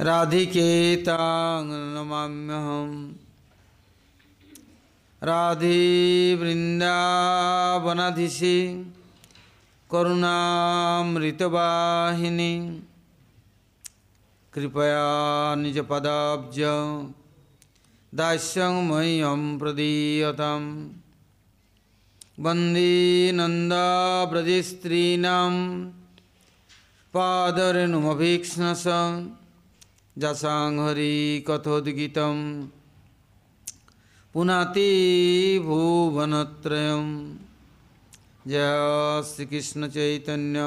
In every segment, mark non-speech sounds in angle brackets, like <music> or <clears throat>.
राधिकेतां नमाम्यहम् राधे वृन्दावनधिषि करुणामृतवाहिनी। कृपया निजपदाब्ज दास्यं मह्यं प्रदीयतां वंदे नन्दाव्रजस्त्रीणां पादरेणुमभीक्ष्णस जसाङ्घरि कथोद्गीतं। पुनाति भुवनत्रयं। जय श्रीकृष्णचैतन्य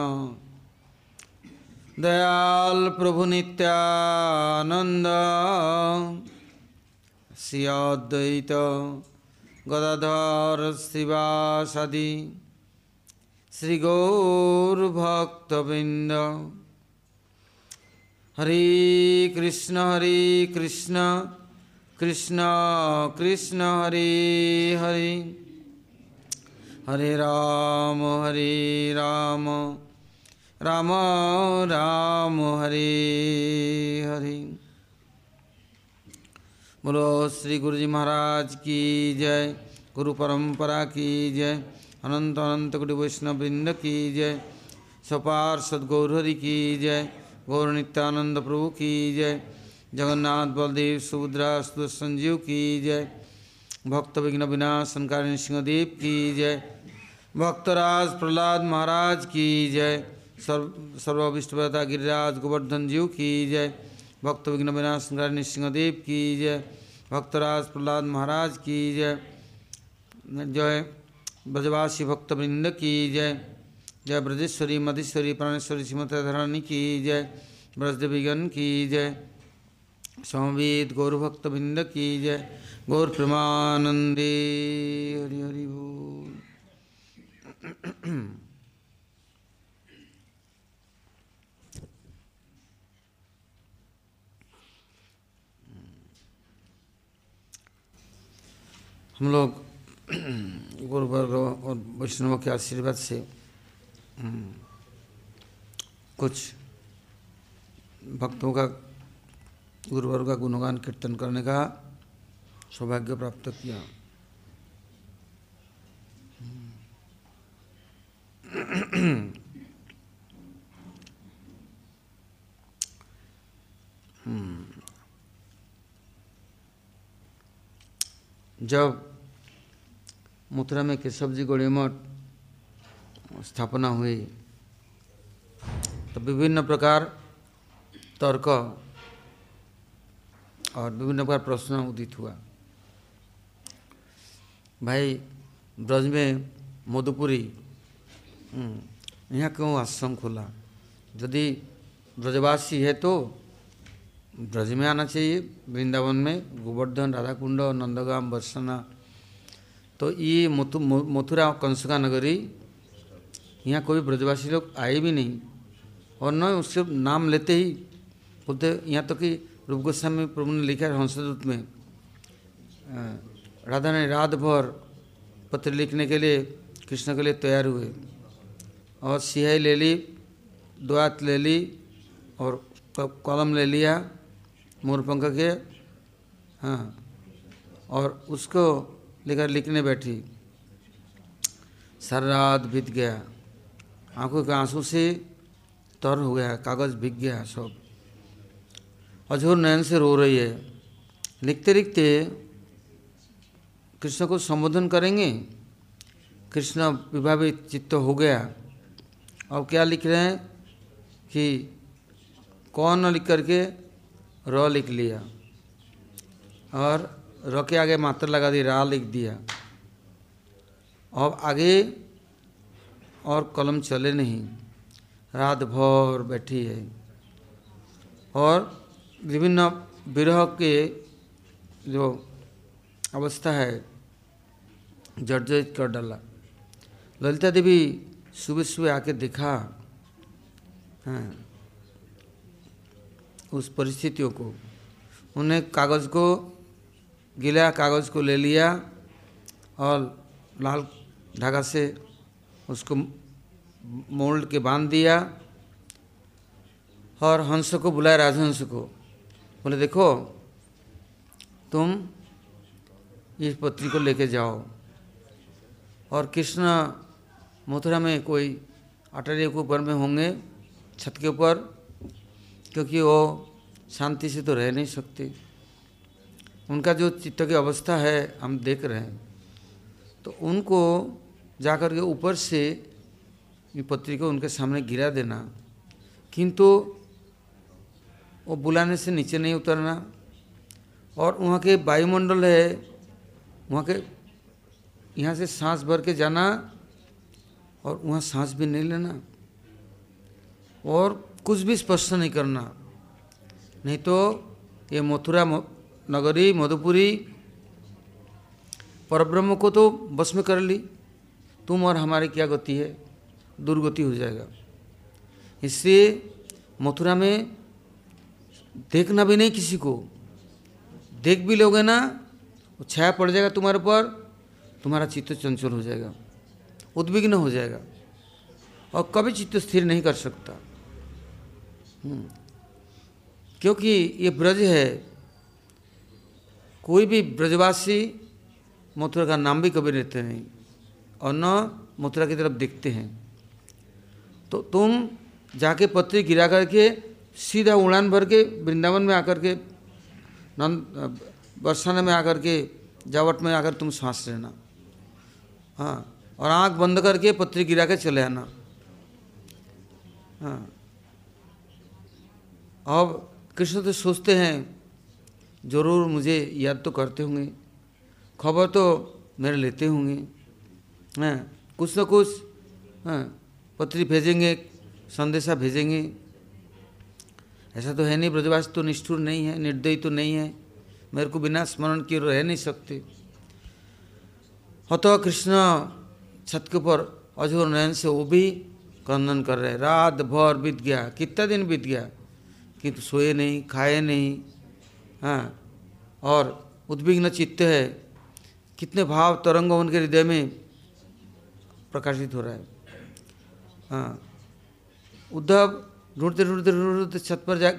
दयाल प्रभु नित्यानंद श्रियाद्वैत गदाधर शिवासदि। श्रीगौरभक्तवृंद हरे कृष्ण हरे कृष्ण कृष्ण कृष्ण, हरे हरे। हरे राम हरे राम राम राम, हरे हरे। बोलो, श्री गुरु जी महाराज की जय, गुरु परंपरा की जय। अनंत अनंत कोटि वैष्णव वृंद की जय। सपार सदगौरहरि की जय। गौर नित्यानंद प्रभु की जय। जगन्नाथ बलदेव सुभद्रा सुद संजीव की जय। भक्त विघ्न विनाशन कारिणी सिंहदेव की जय। भक्तराज प्रहलाद महाराज की जय। सर्व सर्वविष्टवता गिरिराज गोवर्धन जीव की जय। भक्त विघ्न विनाश कारिणी सिंहदेव की जय। भक्तराज प्रहलाद महाराज की जय। जय। ब्रजवासी भक्तवृंद की जय। जय ब्रजेश्वरी, मधेश्वरी, प्राणेश्वरी श्रीमती धरणी की जय। ब्रजदेवीगण की जय। समवेद गौरभक्तवृंद की जय। गौर प्रमानंदे। हरि हरि बोल। हम लोग गुरु वर्ग और वैष्णव के आशीर्वाद से हम्म, कुछ भक्तों का गुरुवर्ग का गुणगान कीर्तन करने का सौभाग्य प्राप्त किया। जब मथुरा में केशव जी गौड़ी मठ स्थापना हुई। तो विभिन्न प्रकार तर्क और विभिन्न प्रकार प्रश्न उदित हुआ। भाई ब्रज में मधुपुरी हम्म, यहाँ क्यों आश्रम खोला? यदि ब्रजवासी है तो ब्रज में आना चाहिए। वृंदावन में गोवर्धन राधा कुंड नंदगाम बरसना तो ये मथु मथुरा कंसका नगरी, यहाँ कोई ब्रजवासी लोग आए भी नहीं। और न उससे नाम लेते ही बोलते, यहाँ तो कि रूप गोस्वामी प्रभु ने लिखा है हंसदूत में राधा ने रात भर पत्र लिखने के लिए, कृष्ण के लिए तैयार हुए। और सिहाई ले ली दुआत ले ली, और कलम ले लिया मोरपंख के हाँ। और उसको लेकर लिखने बैठी। सारा रात बीत गया। आँखों के आँसू से तर हो गया, कागज़ भीग गया सब। अजोर नयन से रो रही है। लिखते लिखते कृष्ण को संबोधन करेंगे। कृष्ण विभावित चित्त हो गया। अब क्या लिख रहे हैं कि कौन लिख करके र लिख लिया। और र के आगे मात्रा लगा दी रा लिख दिया। अब आगे और कलम चले नहीं। रात भर बैठी है। और विभिन्न विरह के जो अवस्था है जर्जरित कर डाला। ललिता देवी सुबह सुबह आके देखा हाँ उस परिस्थितियों को। उन्हें कागज़ को गीला कागज़ को ले लिया और लाल धागा से उसको मोल्ड के बाँध दिया और हंस को बुलाया राजहंस को। बोले, देखो, तुम इस पत्री को लेके जाओ और कृष्ण मथुरा में कोई अटारी के ऊपर में होंगे छत के ऊपर, क्योंकि वो शांति से तो रह नहीं सकते। उनका जो चित्त की अवस्था है, हम देख रहे हैं। तो उनको जाकर के ऊपर से पत्री को उनके सामने गिरा देना। किंतु वो बुलाने से नीचे नहीं उतरना। और वहाँ के वायुमंडल है, वहाँ के यहाँ से सांस भर के जाना और वहाँ सांस भी नहीं लेना। और कुछ भी स्पष्ट नहीं करना। नहीं तो ये मथुरा नगरी, मधुपुरी परब्रह्म को तो बस में कर ली। तुम और हमारी क्या गति है? दुर्गति हो जाएगा। इससे मथुरा में देखना भी नहीं किसी को। देख भी लोगे ना, वो छाया पड़ जाएगा तुम्हारे ऊपर, तुम्हारा चित्त चंचल हो जाएगा, उद्विग्न हो जाएगा, और कभी चित्त स्थिर नहीं कर सकता। हम्म। क्योंकि ये ब्रज है कोई भी ब्रजवासी मथुरा का नाम भी कभी लेते नहीं और न मथुरा की तरफ़ देखते हैं। तो तुम जाके पत्री गिरा करके सीधा उड़ान भर के वृंदावन में आकर के नंद, बरसाने में आकर के जावट में आकर तुम सांस लेना। हाँ और आँख बंद करके पत्री गिरा के चले आना। हाँ। अब कृष्ण तो सोचते हैं ज़रूर मुझे याद तो करते होंगे। खबर तो मेरे लेते होंगे। हैं, कुछ न कुछ हाँ पत्री भेजेंगे, संदेशा भेजेंगे। ऐसा तो है नहीं, ब्रजवास तो निष्ठुर नहीं है, निर्दयी तो नहीं है। मेरे को बिना स्मरण किए रह नहीं सकते। तो कृष्ण छत के ऊपर अजोर नयन से वो भी क्रंदन कर रहे रात भर बीत गया, कितना दिन बीत गया? किंतु सोए नहीं, खाए नहीं। हाँ और उद्विग्न चित्त है। कितने भाव तरंग उनके हृदय में प्रकाशित हो रहा है। हाँ उद्धव ढूंढते ढूंढते ढूंढते छत पर जा,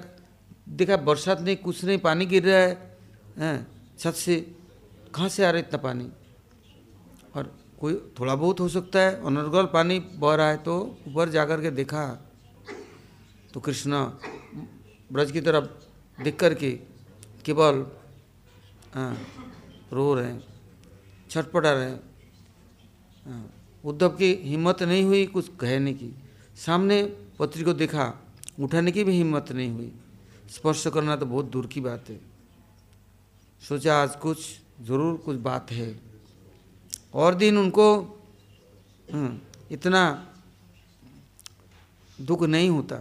देखा बरसात नहीं, कुछ नहीं, पानी गिर रहा है। हैं, छत से कहाँ से आ रहा है इतना पानी? और कोई थोड़ा बहुत हो सकता है, अनर्गल पानी बह रहा है तो ऊपर जाकर के देखा। तो कृष्ण ब्रज की तरफ़ देख कर के केवल हाँ रो रहे हैं छटपटा रहे हैं। हाँ, उद्धव की हिम्मत नहीं हुई कुछ कहने की। सामने पत्री को देखा उठाने की भी हिम्मत नहीं हुई। स्पर्श करना तो बहुत दूर की बात है। सोचा आज कुछ ज़रूर कुछ बात है। और दिन उनको हम्म, इतना दुख नहीं होता।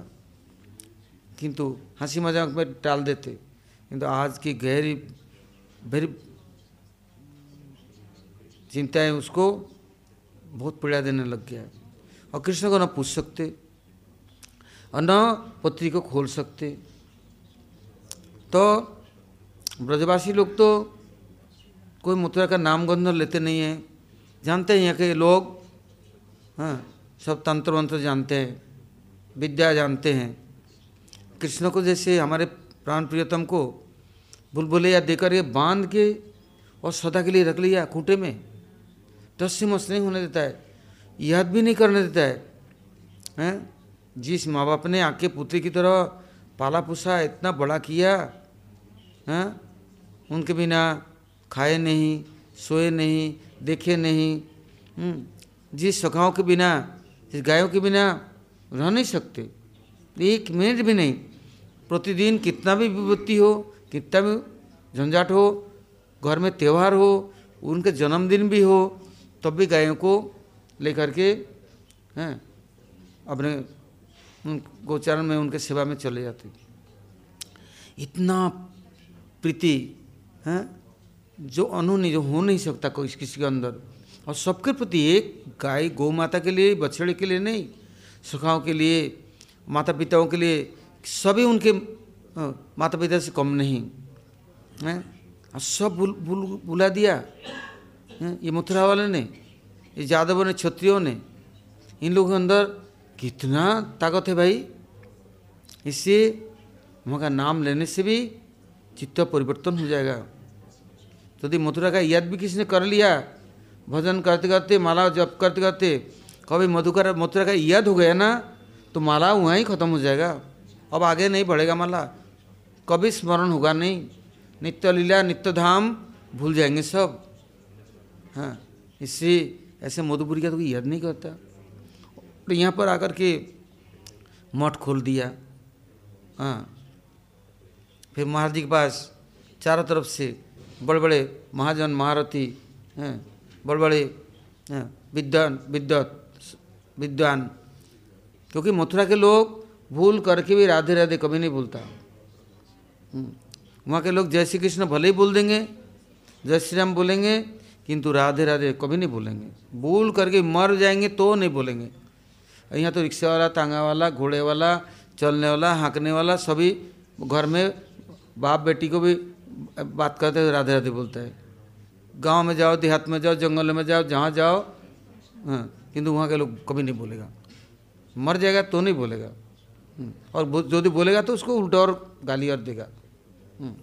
किंतु हँसी मज़ाक में टाल देते। किंतु आज की गहरी भरी चिंताएँ उसको बहुत पीड़ा देने लग गया है। और कृष्ण को ना पूछ सकते, और न पत्री को खोल सकते। तो ब्रजवासी लोग तो कोई मथुरा का नाम गंध लेते नहीं हैं। जानते हैं यहाँ के लोग हाँ सब तंत्र मंत्र जानते हैं, विद्या जानते हैं। कृष्ण को जैसे हमारे प्राण प्रियतम को बुलबुले या देकर ये बाँध के और सदा के लिए रख लिया खूंटे में। टस मस नहीं होने देता है। याद भी नहीं करने देता है। हैं? जिस माँ बाप ने आके पुत्री की तरह पाला पोसा इतना बड़ा किया हैं? उनके बिना खाए नहीं सोए नहीं देखे नहीं हम्म, जिस सखाओं के बिना जिस गायों के बिना रह नहीं सकते। एक मिनट भी नहीं। प्रतिदिन कितना भी विपत्ति हो, कितना भी झंझाट हो, घर में त्यौहार हो, उनके जन्मदिन भी हो, तब भी गायों को लेकर के, हैं, अपने गोचारण में, उनके सेवा में चले जाते। इतना प्रीति, है, जो अनहोनी जो हो नहीं सकता कोई किसी के अंदर। और सबके प्रति एक गाय, गौ माता के लिए, बछड़े के लिए नहीं, सुखाओं के लिए माता पिताओं के लिए सभी उनके माता पिता से कम नहीं। हैं? सब बुल, बुल, बुला दिया। ये मथुरा वाले ने ये यादवों ने क्षत्रियों ने इन लोगों के अंदर कितना ताकत है भाई। इससे वहाँ का नाम लेने से भी चित्त परिवर्तन हो जाएगा। तो यदि मथुरा का याद भी किसी ने कर लिया भजन करते करते माला जप करते करते कभी मधुकर मथुरा का याद हो गया ना तो माला वहाँ ही ख़त्म हो जाएगा। अब आगे नहीं बढ़ेगा माला। कभी स्मरण होगा नहीं। नित्य लीला, नित्य धाम, भूल जाएँगे सब। हाँ इससे ऐसे मधुपुरी का तो कोई याद नहीं करता। तो यहाँ पर आकर के मठ खोल दिया। हाँ फिर महाराज जी के पास चारों तरफ़ से बड़े बड़े महाजन, महारथी, हैं बड़े बड़े विद्वान, विद्वत, विद्वान, क्योंकि मथुरा के लोग भूल करके भी राधे राधे कभी नहीं भूलता। हम्म, वहाँ के लोग जय श्री कृष्ण भले ही बोल देंगे जय श्री राम बोलेंगे किंतु राधे राधे कभी नहीं बोलेंगे भूल करके मर जाएँगे तो नहीं बोलेंगे यहाँ तो रिक्शा वाला तांगा वाला घोड़े वाला चलने वाला हाँकने वाला सभी घर में बाप बेटी को भी बात करते हुए राधे राधे बोलता है। गाँव में जाओ देहात में जाओ जंगल में जाओ जहाँ जाओ हाँ किंतु वहाँ के लोग कभी नहीं बोलेगा। मर जाएगा तो नहीं बोलेगा। और जो भी बोलेगा तो उसको उल्टा और गाली और देगा। हम्म,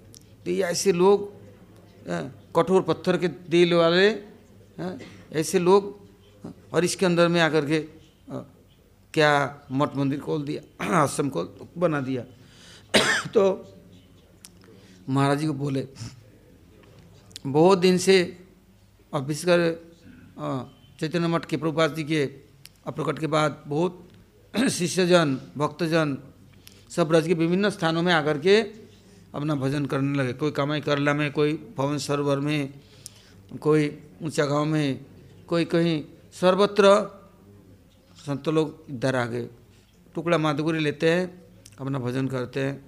तो ये ऐसे लोग हाँ, कठोर पत्थर के दिल वाले हाँ, ऐसे लोग और इसके अंदर में आकर के क्या मठ मंदिर खोल दिया <clears throat> आश्रम को बना दिया। <clears throat> तो महाराज जी को बोले बहुत दिन से और विशेषकर चैतन्य मठ के प्रभुपाद जी के अप्रकट के बाद बहुत <clears throat> शिष्यजन, भक्तजन सब ब्रज के विभिन्न स्थानों में आकर के अपना भजन करने लगे। कोई कामाई करला में, कोई भवन सरोवर में, कोई ऊँचा गाँव में, कोई कहीं सर्वत्र। संत लोग इधर आ गए। टुकड़ा माधुरी लेते हैं, अपना भजन करते हैं।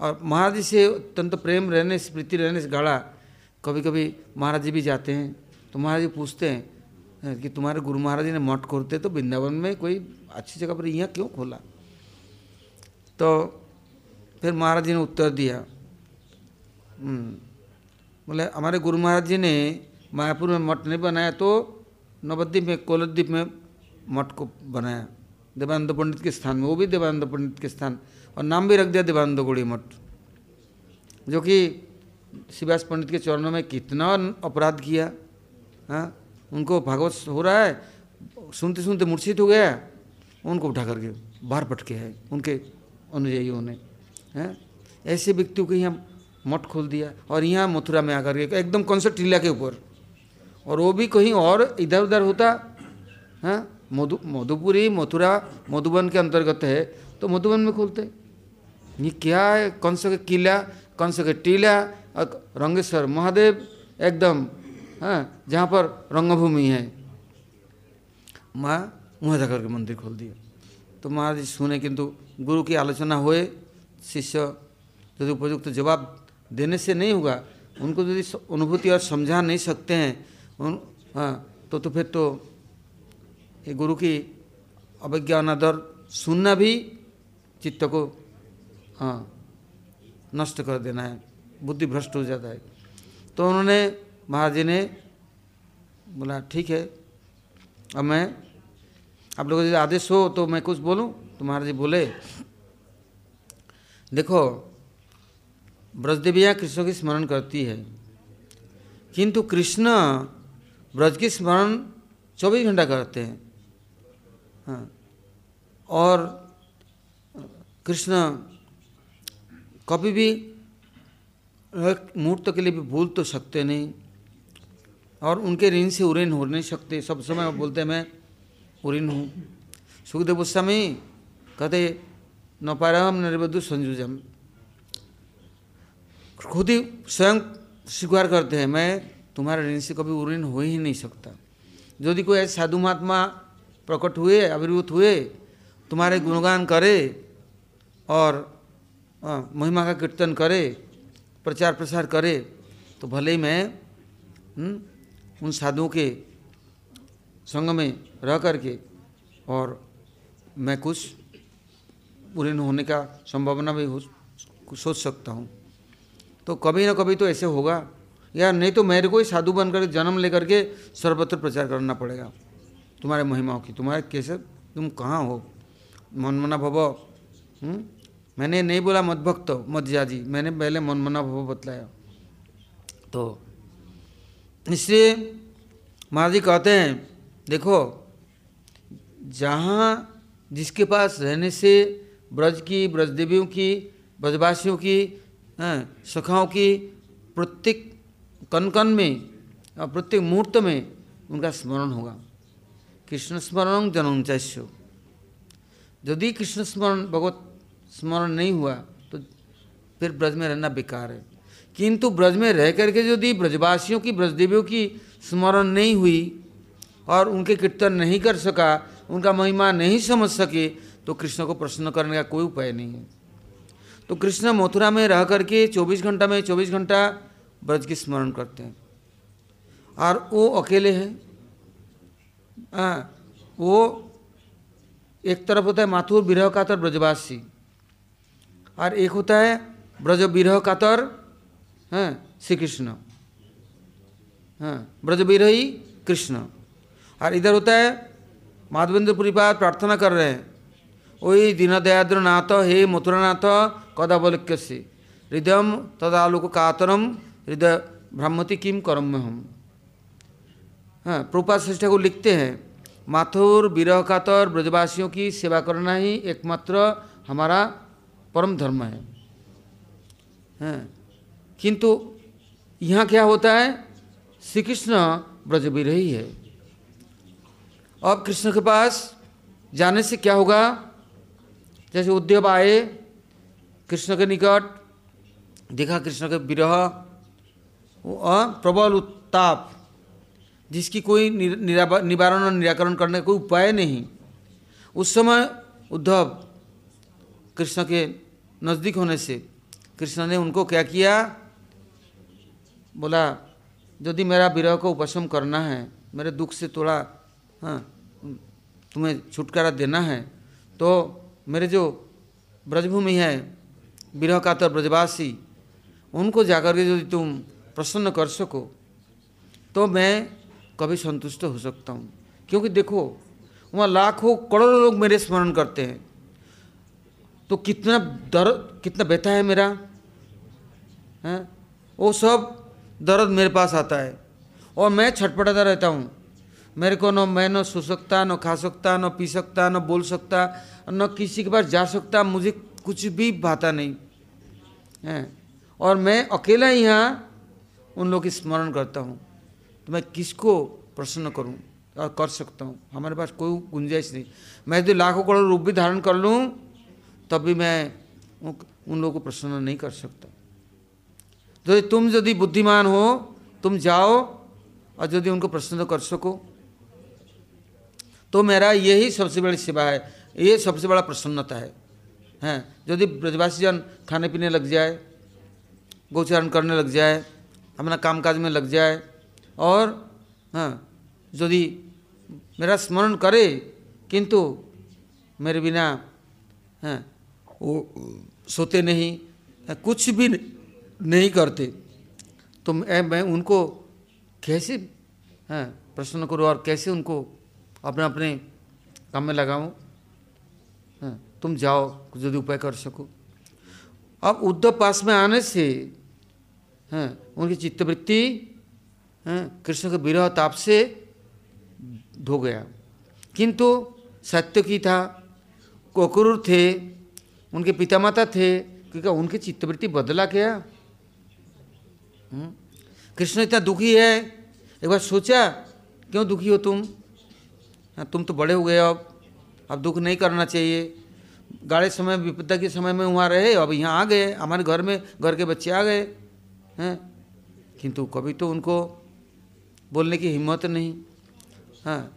और महाराज जी से अत्यंत प्रेम रहने से प्रीति रहने से गाढ़ा कभी कभी महाराज जी भी जाते हैं। तो महाराज जी पूछते हैं कि तुम्हारे गुरु महाराज जी ने मठ खोलते तो वृंदावन में कोई अच्छी जगह पर यहाँ क्यों खोला? तो फिर महाराज जी ने उत्तर दिया हम्म, बोले हमारे गुरु महाराज जी ने मायापुर में मठ नहीं बनाया तो नवद्वीप में कोलद्वीप में मठ को बनाया। देवानंद पंडित के स्थान में वो भी देवानंद पंडित के स्थान और नाम भी रख दिया देवानंद गोड़ी मठ जो कि शिवास पंडित के चरणों में कितना अपराध किया। हाँ उनको भागवत हो रहा है सुनते सुनते मूर्छित हो गया। उनको उठा करके बाहर पटके है, उनके अनुयायियों ने, हैं? ऐसे व्यक्तियों को यहाँ मठ खोल दिया और यहाँ मथुरा में आकर के एकदम कौन सा टीला के ऊपर। और वो भी कहीं और इधर उधर होता हाँ? मधु, मधुपुरी, मथुरा, मधुबन के अंतर्गत है तो मधुबन में खोलते। ये क्या है? कौन सा किला कौन सा टीला, और रंगेश्वर महादेव एकदम हाँ? जहाँ पर रंगभूमि है। माँ जाकर के मंदिर खोल दिया। तो महाराज सुने, किंतु गुरु की आलोचना हुए, शिष्य यदि उपयुक्त तो जवाब देने से नहीं होगा, उनको यदि अनुभूति और समझा नहीं सकते हैं, उन हाँ तो तो फिर तो ये गुरु की अवज्ञा अनादर सुनना भी चित्त को हाँ नष्ट कर देना है, बुद्धि भ्रष्ट हो जाता है। तो उन्होंने, महाराज जी ने बोला, ठीक है, अब मैं आप लोगों यदि आदेश हो तो मैं कुछ बोलूँ? तो महाराज जी बोले। देखो ब्रजदेवियाँ कृष्ण की स्मरण करती है। किंतु कृष्ण ब्रज की स्मरण चौबीस घंटा करते हैं। हाँ। और कृष्ण कभी भी एक मुहूर्त के लिए भी भूल तो सकते नहीं। और उनके ऋण से उऋण हो नहीं सकते। सब समय बोलते हैं, मैं उऋण हूँ सुखदेव गोस्वामी कहते न पारम निर्बधु संजुजम खुद ही स्वयं स्वीकार करते हैं मैं तुम्हारे ऋण से कभी उऋण हो ही नहीं सकता यदि कोई ऐसे साधु महात्मा प्रकट हुए आविर्भूत हुए तुम्हारे गुणगान करे और आ, महिमा का कीर्तन करे प्रचार प्रसार करे तो भले ही मैं? हम्म, उन साधुओं के संग में रह करके और मैं कुछ उन्हें होने का संभावना भी हो सोच सकता हूँ। तो कभी ना कभी तो ऐसे होगा। यार नहीं तो मेरे को ही साधु बनकर जन्म लेकर के सर्वत्र प्रचार करना पड़ेगा। तुम्हारे महिमाओं की, तुम्हारे कैसे तुम कहाँ हो? मनमना भव। हम्म? मैंने नहीं बोला मत भक्त मत जाजी। मैंने पहले मन मना भाव बतलाया। तो इसलिए महाराज कहते हैं देखो, जहाँ जिसके पास रहने से ब्रज की, ब्रजदेवियों की, ब्रजवासियों की सखाओं की प्रत्येक कन कन में और प्रत्येक मुहूर्त में उनका स्मरण होगा। कृष्ण स्मरण जनोचाश्य यदि कृष्ण स्मरण, भगवत स्मरण नहीं हुआ तो फिर ब्रज में रहना बेकार है। किंतु ब्रज में रह करके यदि ब्रजवासियों की, ब्रजदेवियों की स्मरण नहीं हुई और उनके कीर्तन नहीं कर सका उनका महिमा नहीं समझ सके तो कृष्ण को प्रश्न करने का कोई उपाय नहीं है। तो कृष्ण मथुरा में रह करके 24 घंटा में 24 घंटा ब्रज की स्मरण करते हैं। और वो अकेले हैं। आ, वो एक तरफ़ होता है माथुर विरह कातर ब्रजवासी और एक होता है ब्रज विरह कातर हैं श्री कृष्ण हाँ ब्रज विरही कृष्ण। और इधर होता है माधवेंद्र पाद प्रार्थना कर रहे हैं। वही दीनदयाद्र नाथ, हे मथुरानाथ कदावलिक्य से हृदय तदालोक कातरम हृदय भ्रमति किम करम हम हाँ प्रभुपाद श्रेष्ठ को लिखते हैं, माथुर विरह कातर ब्रजवासियों की सेवा करना ही एकमात्र हमारा परम धर्म है। हाँ किंतु यहाँ क्या होता है श्री कृष्ण ब्रज विरही है। अब कृष्ण के पास जाने से क्या होगा? जैसे उद्योग आए, कृष्ण के निकट, देखा कृष्ण के विरह प्रबल उत्ताप, जिसकी कोई निवारण और निराकरण करने का कोई उपाय नहीं। उस समय उद्धव कृष्ण के नज़दीक होने से, कृष्ण ने उनको क्या किया? बोला, यदि मेरा विरह को उपशम करना है, मेरे दुख से थोड़ा हाँ तुम्हें छुटकारा देना है तो मेरे जो ब्रजभूमि है विरह कातर ब्रजवासी, उनको जाकर के यदि तुम प्रसन्न कर सको तो मैं कभी संतुष्ट हो सकता हूँ। क्योंकि देखो, वहाँ लाखों करोड़ों लोग मेरे स्मरण करते हैं। तो कितना दर्द, कितना व्यथा है मेरा, है? वो सब दर्द मेरे पास आता है। और मैं छटपटाता रहता हूँ। मेरे को न मैं न सो सकता, न खा सकता, न पी सकता, न बोल सकता, न किसी के पास जा सकता, मुझे कुछ भी भाता नहीं। है? और मैं अकेला ही यहाँ उन लोग की स्मरण करता हूँ। तो मैं किसको प्रसन्न करूँ और कर सकता हूँ? हमारे पास कोई गुंजाइश नहीं। मैं यदि लाखों करोड़ रूप भी धारण कर लूँ, तब भी मैं उन लोगों को प्रसन्न नहीं कर सकता। तो तुम यदि बुद्धिमान हो, तुम जाओ और यदि उनको प्रसन्न कर सको तो मेरा यही सबसे बड़ी सेवा है। ये सबसे बड़ा प्रसन्नता है। हैं? यदि ब्रजवासी जन खाने पीने लग जाए, गोचारण करने लग जाए, अपना कामकाज में लग जाए और हाँ यदि मेरा स्मरण करे, किंतु मेरे बिना, हैं, वो सोते नहीं, कुछ भी नहीं करते तो मैं मैं उनको कैसे, हैं, प्रसन्न करूँ और कैसे उनको अपने अपने काम में लगाऊँ। हाँ, तुम जाओ यदि उपाय कर सको। अब उद्धव पास में आने से हैं हाँ, उनकी चित्तवृत्ति हाँ, कृष्ण के विरह ताप से धो गया। किंतु सत्य की था कोकुर थे उनके पिता माता थे क्योंकि उनकी चित्तवृत्ति बदला गया। कृष्ण इतना दुखी है एक बार सोचा क्यों दुखी हो तुम? तुम तो बड़े हो गए अब। अब दुख नहीं करना चाहिए। गाड़े समय, विपदा के समय में वहाँ रहे, अब यहाँ आ गए। हमारे घर में, घर के बच्चे आ गए, हैं। किंतु कभी तो उनको बोलने की हिम्मत नहीं हाँ।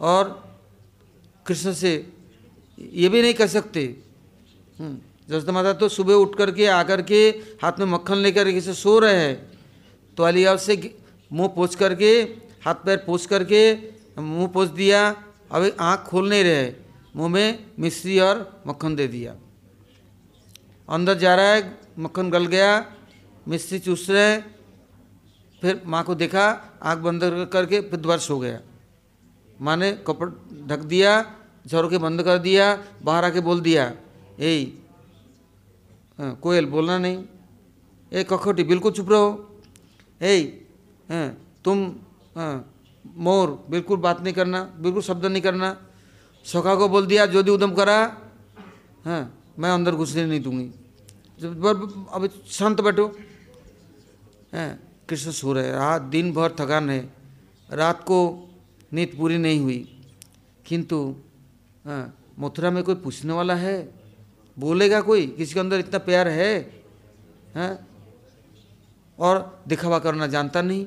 और कृष्ण से ये भी नहीं कर सकते जसदा माता तो सुबह उठ करके, आकर के हाथ में मक्खन लेकर के सो रहे हैं। तो अली से मुँह पोछ करके, हाथ पैर पोछ करके मुँह पोछ दिया अभी आँख खोल नहीं रहे। मुँह में मिश्री और मक्खन दे दिया। अंदर जा रहा है मक्खन गल गया मिश्री चूस रहे फिर माँ को देखा आँख बंद करके फिर दोबारा सो गया। माँ ने कपड़ ढक दिया झोर के बंद कर दिया बाहर आके बोल दिया ए हाँ, कोयल बोलना नहीं। ए कखोटी बिल्कुल चुप रहो। ए हाँ, तुम हाँ, मोर, बिल्कुल बात नहीं करना, बिल्कुल शब्द नहीं करना। सखा को बोल दिया, जो भी उदम करा हाँ मैं अंदर घुसने नहीं दूँगी। अब शांत बैठो। हैं, कृष्ण सो रहे रात, दिन भर थकान है। रात को नींद पूरी नहीं हुई। किंतु हाँ मथुरा में कोई पूछने वाला है? बोलेगा कोई? किसी के अंदर इतना प्यार है? हैं? और दिखावा करना जानता नहीं?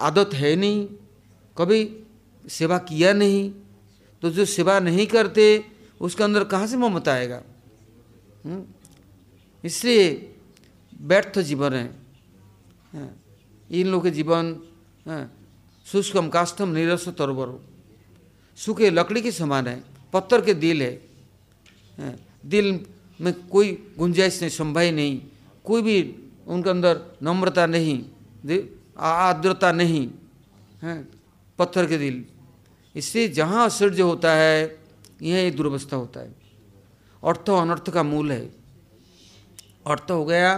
आदत है नहीं? कभी सेवा किया नहीं तो जो सेवा नहीं करते उसके अंदर कहाँ से ममता आएगा? हम्म? इसलिए व्यर्थ जीवन है। हाँ, इन लोग के जीवन हाँ, शुष्कम काष्ठम निरस तरबर सूखे लकड़ी के समान है पत्थर के दिल है। हाँ, दिल में कोई गुंजाइश नहीं संभव नहीं। कोई भी उनके अंदर नम्रता नहीं आर्द्रता नहीं। है। पत्थर के दिल। इससे जहाँ आश्चर्य होता है यह एक दुर्वस्था होता है। अर्थ अनर्थ का मूल है। अर्थ हो गया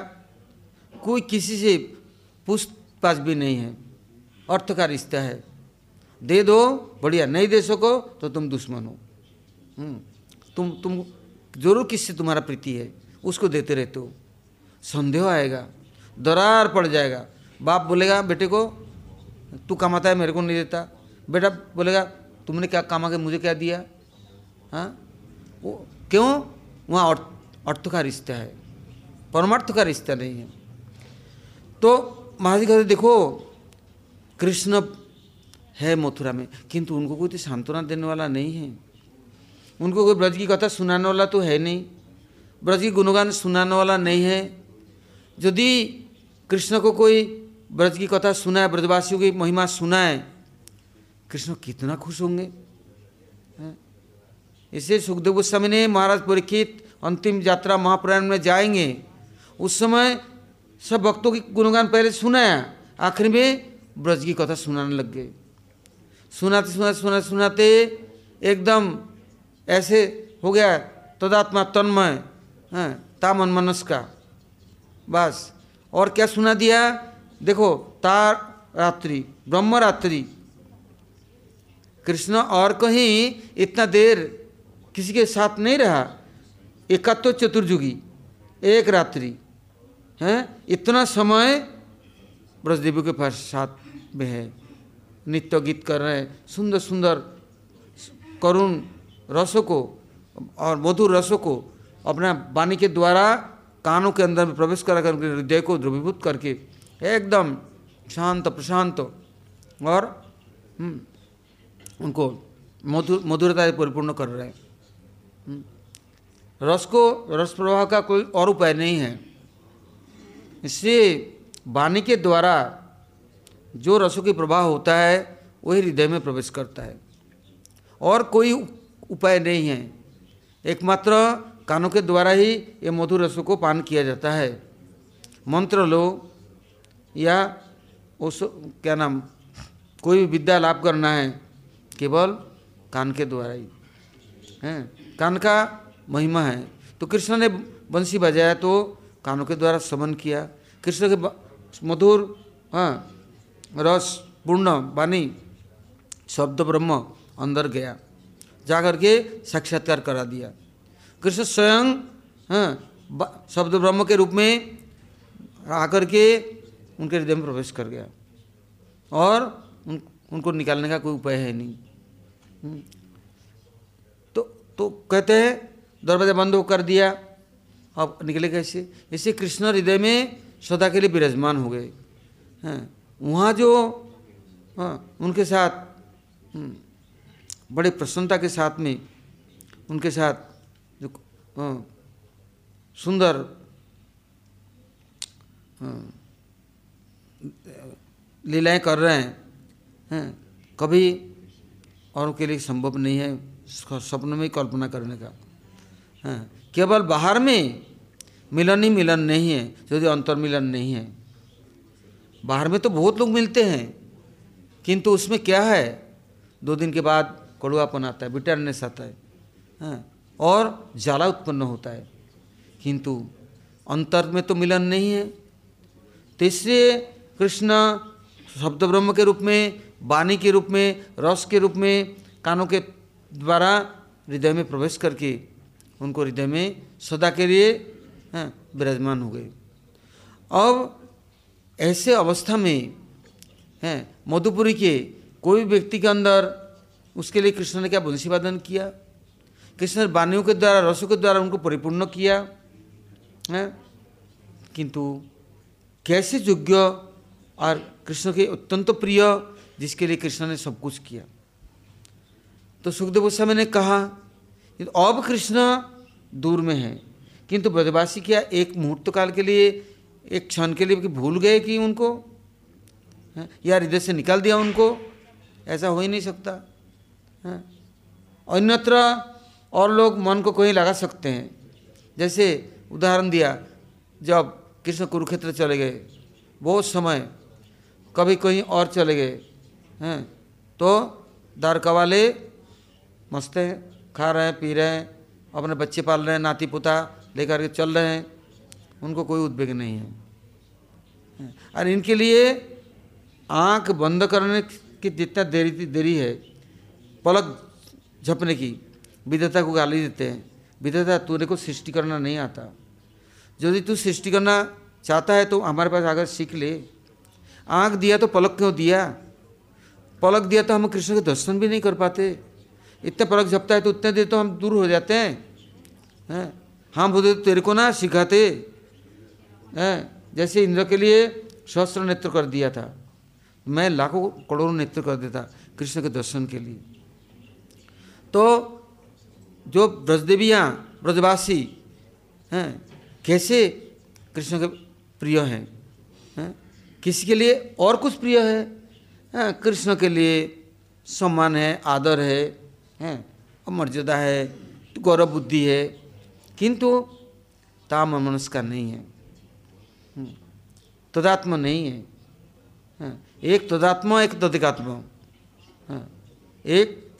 कोई किसी से पूछताछ भी नहीं है। अर्थ का रिश्ता है। दे दो बढ़िया नहीं दे सको तो तुम दुश्मन हो। हम्म, तुम तुम ज़रूर किससे तुम्हारा प्रीति है उसको देते रहते हो। संदेह आएगा दरार पड़ जाएगा। बाप बोलेगा बेटे को तू कमाता है, मेरे को नहीं देता। बेटा बोलेगा, तुमने क्या कमा के मुझे क्या दिया? हाँ? वो क्यों? वहाँ अर्थ का रिश्ता है। परमार्थ का रिश्ता नहीं है। तो महाराज कहते, देखो, कृष्ण है मथुरा में, किंतु उनको कोई तो सांत्वना देने वाला नहीं है। उनको कोई ब्रज की कथा सुनाने वाला तो है नहीं। ब्रज की गुणगान सुनाने वाला नहीं है। यदि कृष्ण को कोई ब्रज की कथा सुनाए ब्रजवासियों की महिमा सुनाए कृष्ण कितना खुश होंगे इसे सुखदेव गोस्वामी ने महाराज परीक्षित अंतिम यात्रा महाप्रयाण में जाएँगे। उस समय सब भक्तों की गुणगान पहले सुनाया आखिर में ब्रज की कथा सुनाने लग गए। सुनाते सुनाते सुनाते सुनाते एकदम ऐसे हो गया तदात्मा तन्मय हाँ तामन मनस का बस, और क्या सुना दिया? देखो, तार रात्रि ब्रह्म रात्रि कृष्ण और कहीं इतना देर किसी के साथ नहीं रहा। एकत्व चतुर्युगी, एक रात्रि, है? इतना समय ब्रजदेवी के पास साथ में है। नित्य गीत कर रहे हैं सुंदर सुंदर करुण रसों को और मधुर रसों को अपना वाणी के द्वारा कानों के अंदर में प्रवेश करा कर हृदय को द्रवीभूत करके एकदम शांत प्रशांत। और हम्म, उनको मधुर मधुरता परिपूर्ण कर रहे हैं। हम्म, रस को रस प्रवाह का कोई और उपाय नहीं है। इसलिए वाणी के द्वारा जो रसों की प्रवाह होता है वही हृदय में प्रवेश करता है। और कोई उपाय नहीं है। एकमात्र कानों के द्वारा ही ये मधुर रसों को पान किया जाता है। मंत्र लो या उस, क्या नाम, कोई भी विद्या लाभ करना है, केवल कान के द्वारा ही। है? कान का महिमा है। तो कृष्ण ने बंसी बजाया तो कानों के द्वारा समन किया। कृष्ण के मधुर हाँ रस, पूर्ण, वाणी, शब्द ब्रह्म अंदर गया। जाकर के साक्षात्कार करा दिया। कृष्ण स्वयं हाँ शब्द ब्रह्म के रूप में आकर के उनके हृदय में प्रवेश कर गया। और उन, उनको निकालने का कोई उपाय है नहीं। हम्म। तो तो कहते हैं दरवाज़ा बंद कर दिया। अब निकले कैसे? इसे कृष्ण हृदय में सदा के लिए विराजमान हो गए। हैं वहाँ जो हाँ उनके साथ हम्म, बड़े प्रसन्नता के साथ में उनके साथ जो हाँ, सुंदर हाँ, लीलाएँ कर रहे हैं हैं? कभी और के लिए संभव नहीं है स्वप्न में कल्पना करने का हाँ? केवल बाहर में मिलन ही मिलन नहीं है, यदि अंतर्मिलन नहीं है। बाहर में तो बहुत लोग मिलते हैं, किंतु उसमें क्या है? दो दिन के बाद कड़ुआपन आता है बिटरनेस आता है हाँ? और जाला उत्पन्न होता है, किंतु अंतर में तो मिलन नहीं है। तो इसलिए कृष्ण शब्द ब्रह्म के रूप में वाणी के रूप में रस के रूप में कानों के द्वारा हृदय में प्रवेश करके उनको हृदय में सदा के लिए हाँ, विराजमान हो गए। अब ऐसे अवस्था में हैं मधुपुरी के कोई व्यक्ति के अंदर उसके लिए कृष्ण ने क्या बंशी वादन किया? कृष्ण ने वाणियों के द्वारा रसों के द्वारा उनको परिपूर्ण किया? है किंतु कैसे योग्य और कृष्ण के अत्यंत प्रिय, जिसके लिए कृष्ण ने सब कुछ किया। तो सुखदेव गोस्वामी ने कहा अब कृष्ण दूर में है। किंतु ब्रजवासी क्या एक मुहूर्त काल के लिए, एक क्षण के लिए भूल गए कि उनको? या हृदय से निकाल दिया उनको? ऐसा हो ही नहीं सकता। अन्यत्र और लोग मन को कहीं लगा सकते हैं। जैसे उदाहरण दिया, जब कृष्ण कुरुक्षेत्र चले गए बहुत समय कभी कहीं और चले गए, हैं। तो द्वारका वाले मस्त हैं, खा रहे हैं, पी रहे हैं, अपने बच्चे पाल रहे हैं, नाती पोता लेकर के चल रहे हैं। उनको कोई उद्वेग नहीं है। और इनके लिए आँख बंद करने की जितना देरी देरी है, पलक झपने की, विधता को गाली देते हैं। विधता तूने को सृष्टि करना नहीं आता। यदि तू सृष्टि करना चाहता है तो हमारे पास अगर सीख ले। आँख दिया तो पलक क्यों दिया? पलक दिया तो हम कृष्ण के दर्शन भी नहीं कर पाते। इतने पलक झपता है तो उतने देर तो हम दूर हो जाते हैं। हैं? हम बोलते तो तेरे को ना सिखाते। हैं? जैसे इंद्र के लिए सहस्त्र नेत्र कर दिया था। मैं लाखों करोड़ों नेत्र कर देता कृष्ण के दर्शन के लिए। तो जो ब्रजदेवियाँ, ब्रजवासी, हैं? कैसे कृष्ण के प्रिय है? किसी के लिए? और कुछ प्रिय है, है? कृष्ण के लिए सम्मान है आदर है हैं मर्यादा है गौरव बुद्धि है। किंतु ताम मनुष्य नहीं है। हम्म, तदात्म नहीं है, है एक तदात्मा एक तदिकात्मा। एक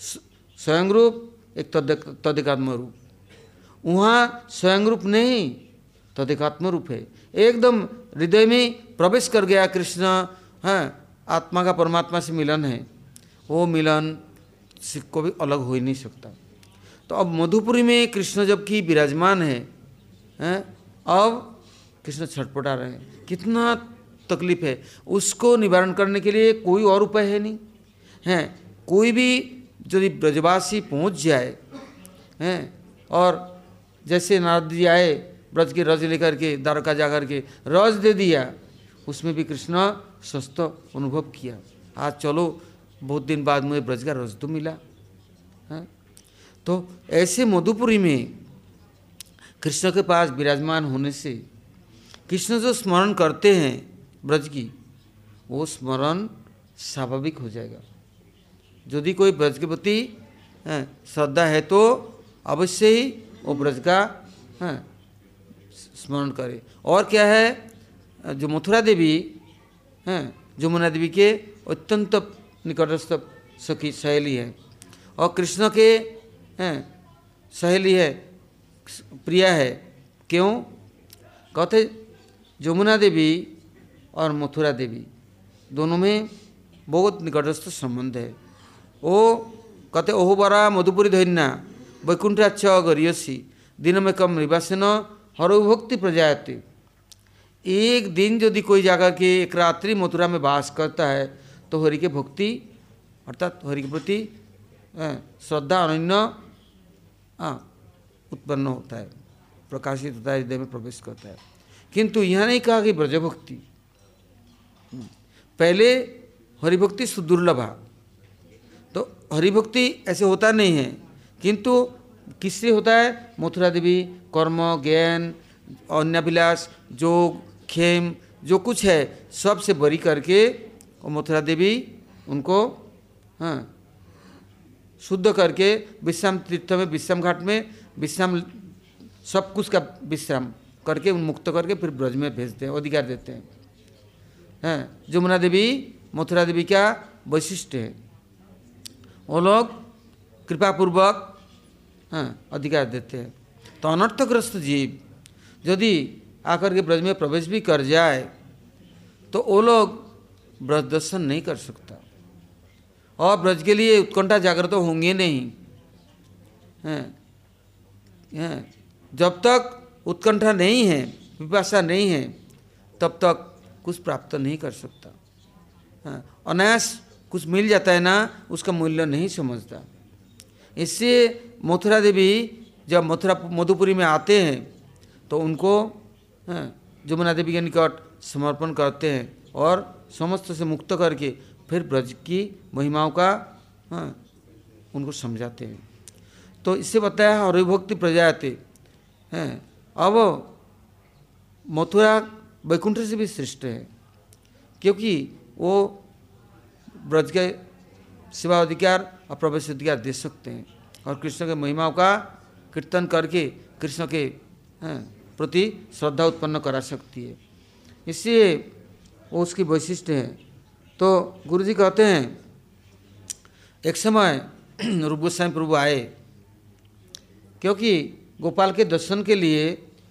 स्वयं रूप एक तदिकात्म रूप। वहाँ स्वयं रूप नहीं तदिकात्म रूप है। एकदम हृदय में प्रवेश कर गया कृष्ण। है, आत्मा का परमात्मा से मिलन है। वो मिलन को भी अलग हो ही नहीं सकता। तो अब मधुपुरी में कृष्ण जबकि विराजमान है, हैं, अब कृष्ण छटपटा रहे हैं। कितना तकलीफ़ है। उसको निवारण करने के लिए कोई और उपाय है नहीं। हैं, कोई भी यदि ब्रजवासी पहुँच जाए, हैं, और जैसे नारद जी आए ब्रज की रज लेकर के, द्वारका जा कर के रज दे दिया। उसमें भी कृष्ण स्वस्थ अनुभव किया। आज चलो, बहुत दिन बाद मुझे ब्रज का रस तो मिला। है? तो ऐसे मधुपुरी में कृष्ण के पास विराजमान होने से कृष्ण जो स्मरण करते हैं ब्रज की, वो स्मरण स्वाभाविक हो जाएगा। यदि कोई ब्रज के प्रति श्रद्धा है तो अवश्य ही वो ब्रज का स्मरण करे। और क्या है? जो मथुरा देवी, हैं, जमुना देवी के अत्यंत निकटस्थ सखी सहेली है। और कृष्ण के, हैं, सहेली है, प्रिया है। क्यों? कहते, जमुना देवी और मथुरा देवी दोनों में बहुत निकटस्थ संबंध है। वो कहते, ओहो बरा मधुपुरी धन्या वैकुंठाच गरियसी, दिन में कम निवासन हर भक्ति प्रजायते। एक दिन यदि कोई जाकर के एक रात्रि मथुरा में वास करता है तो हरि के भक्ति, अर्थात हरि के प्रति श्रद्धा अनन्य उत्पन्न होता है, प्रकाशित होता है, हृदय में प्रवेश करता है। किंतु यह नहीं कहा कि ब्रजभक्ति। पहले हरिभक्ति सुदुर्लभा। तो हरिभक्ति ऐसे होता नहीं है, किंतु किससे होता है? मथुरा देवी, कर्म, ज्ञान अन्याभिलाष जोग, खेम, जो कुछ है सबसे बरी करके और मथुरा देवी उनको हाँ शुद्ध करके विश्राम तीर्थ में, विश्राम घाट में, विश्राम सब कुछ का विश्राम करके उन मुक्त करके फिर ब्रज में भेजते हैं, अधिकार देते हैं। हैं, जमुना देवी, मथुरा देवी का वैशिष्ट है। वो लोग कृपापूर्वक हाँ अधिकार देते हैं। तो अनर्थग्रस्त जीव यदि आकर के ब्रज में प्रवेश भी कर जाए तो वो लोग ब्रज दर्शन नहीं कर सकता। और ब्रज के लिए उत्कंठा जागृत तो होंगे नहीं। हैं हैं जब तक उत्कंठा नहीं है विपाशा नहीं है तब तक कुछ प्राप्त नहीं कर सकता। हाँ, अनायास कुछ मिल जाता है ना उसका मूल्य नहीं समझता। इससे मथुरा देवी जब मथुरा मधुपुरी में आते हैं तो उनको हाँ, जमुना देवी के निकट समर्पण करते हैं और समस्त से मुक्त करके फिर ब्रज की महिमाओं का हाँ, उनको समझाते हैं। तो इससे बताया हरिभक्ति प्रजाते हैं अब मथुरा वैकुंठ से भी श्रेष्ठ है क्योंकि वो ब्रज के सेवा अधिकार और प्रवेश अधिकार दे सकते हैं। और कृष्ण के महिमाओं का कीर्तन करके कृष्ण के प्रति श्रद्धा उत्पन्न करा सकती है। इसलिए वो उसकी वैशिष्ट है। तो गुरु जी कहते हैं, एक समय <clears throat> रूप गोस्वामी प्रभु आए, क्योंकि गोपाल के दर्शन के लिए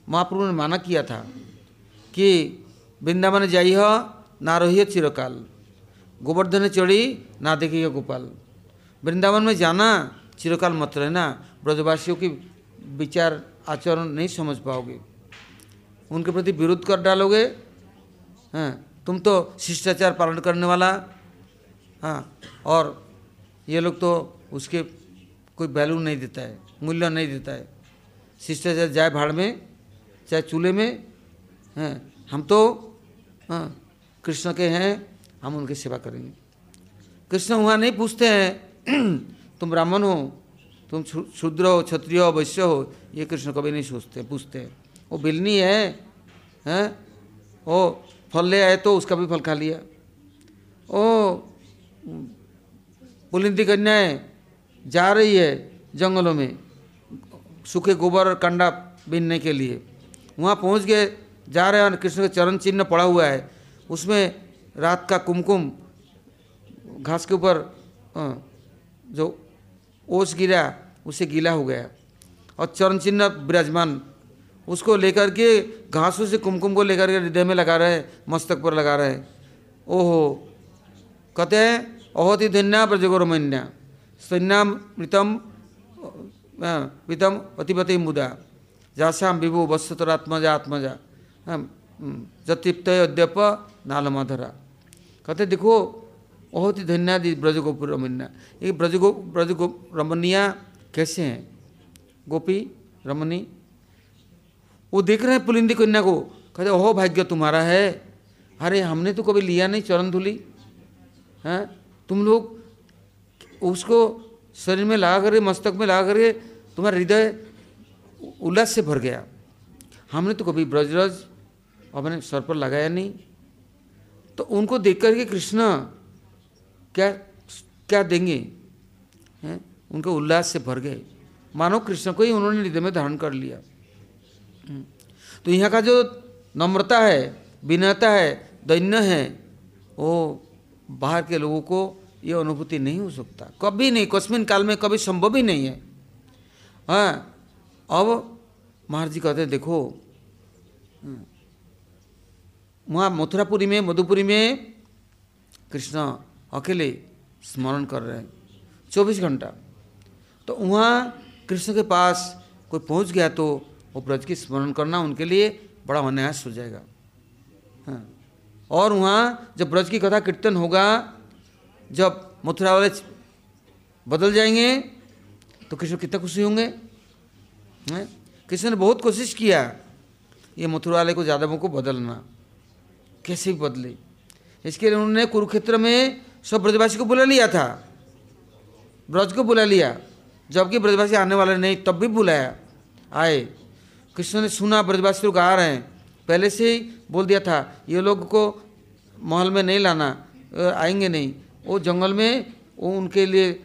महाप्रभु ने माना किया था कि वृंदावन जाइए ना रहिए चिरकाल, गोवर्धन चढ़ी, ना देखिए गोपाल। वृंदावन में जाना चिरकाल मत रहना। ब्रजवासियों की विचार, आचरण नहीं समझ पाओगे। उनके प्रति विरोध कर डालोगे। हाँ तुम तो शिष्टाचार पालन करने वाला। हाँ और ये लोग तो उसके कोई वैल्यू नहीं देता है, मूल्य नहीं देता है। शिष्टाचार जाए भाड़ में, चाहे चूल्हे में। हैं, हम तो हाँ कृष्ण के हैं, हम उनकी सेवा करेंगे। कृष्ण वहाँ नहीं पूछते हैं। <clears throat> तुम ब्राह्मण हो, तुम शूद्र हो, क्षत्रिय हो, वैश्य हो, ये कृष्ण कभी नहीं सोचते, पूछते। वो बिलनी है, हैं? वो फल ले आए तो उसका भी फल खा लिया। ओ, पुलिंदी कन्याएँ जा रही है जंगलों में, सूखे गोबर और कंडा बीनने के लिए। वहाँ पहुँच गए, जा रहे हैं और कृष्ण का चरण चिन्ह पड़ा हुआ है। उसमें रात का कुमकुम, घास के ऊपर जो ओस गिरा, उसे गीला हो गया। और चरण चिन्ह विराजमान, उसको लेकर के घासों से कुमकुम को लेकर के हृदय में लगा रहे मस्तक पर लगा रहे ओहो, कहते हैं, अहोति धन्या ब्रजगोरमन्या सन्यामृतम वितम पतिपति मुदा, जासाम विभु वत्सतरात्मजा आत्मजा जतिप्त अद्यप नालमाधरा। कहते देखो बहुत ही धन्यादि ब्रज गोपुर रमन्या ये ब्रज गो ब्रज गो रमनिया कैसे हैं? गोपी रमनी वो देख रहे हैं पुलिंदी कन्या को। कहते ओहो, भाग्य तुम्हारा है। अरे, हमने तो कभी लिया नहीं चरण धुली। हैं? तुम लोग उसको शरीर में लगा करके, मस्तक में लगा करके तुम्हारा हृदय उल्लास से भर गया। हमने तो कभी ब्रजरज अपने सर पर लगाया नहीं। तो उनको देख करके कृष्ण क्या क्या देंगे? हैं? उनके उल्लास से भर गए। मानो कृष्ण को ही उन्होंने हृदय में धारण कर लिया। तो यहाँ का जो नम्रता है, विनयता है, दैन्य है, वो बाहर के लोगों को ये अनुभूति नहीं हो सकता। कभी नहीं, कस्मिन काल में कभी संभव ही नहीं है। हाँ अब महाराज जी कहते देखो वहाँ मथुरापुरी में, मधुपुरी में कृष्ण अकेले स्मरण कर रहे हैं। चौबीस घंटा। तो वहाँ कृष्ण के पास कोई पहुँच गया तो वो ब्रज की स्मरण करना उनके लिए बड़ा अन्यास हो जाएगा। हाँ। और वहाँ जब ब्रज की कथा कीर्तन होगा, जब मथुरा वाले बदल जाएँगे तो कृष्ण कितना खुशी होंगे कृष्ण ने बहुत कोशिश किया, ये मथुरा वाले को, यादवों को बदलना। कैसे भी बदले। इसके लिए उन्होंने कुरुक्षेत्र में सब ब्रजवासी को बुला लिया था। ब्रज को बुला लिया। जबकि ब्रजवासी आने वाले नहीं, तब भी बुलाया। आए। कृष्ण ने सुना ब्रजवासी लोग आ रहे हैं। पहले से ही बोल दिया था, ये लोग को महल में नहीं लाना आएँगे नहीं। वो जंगल में, वो उनके लिए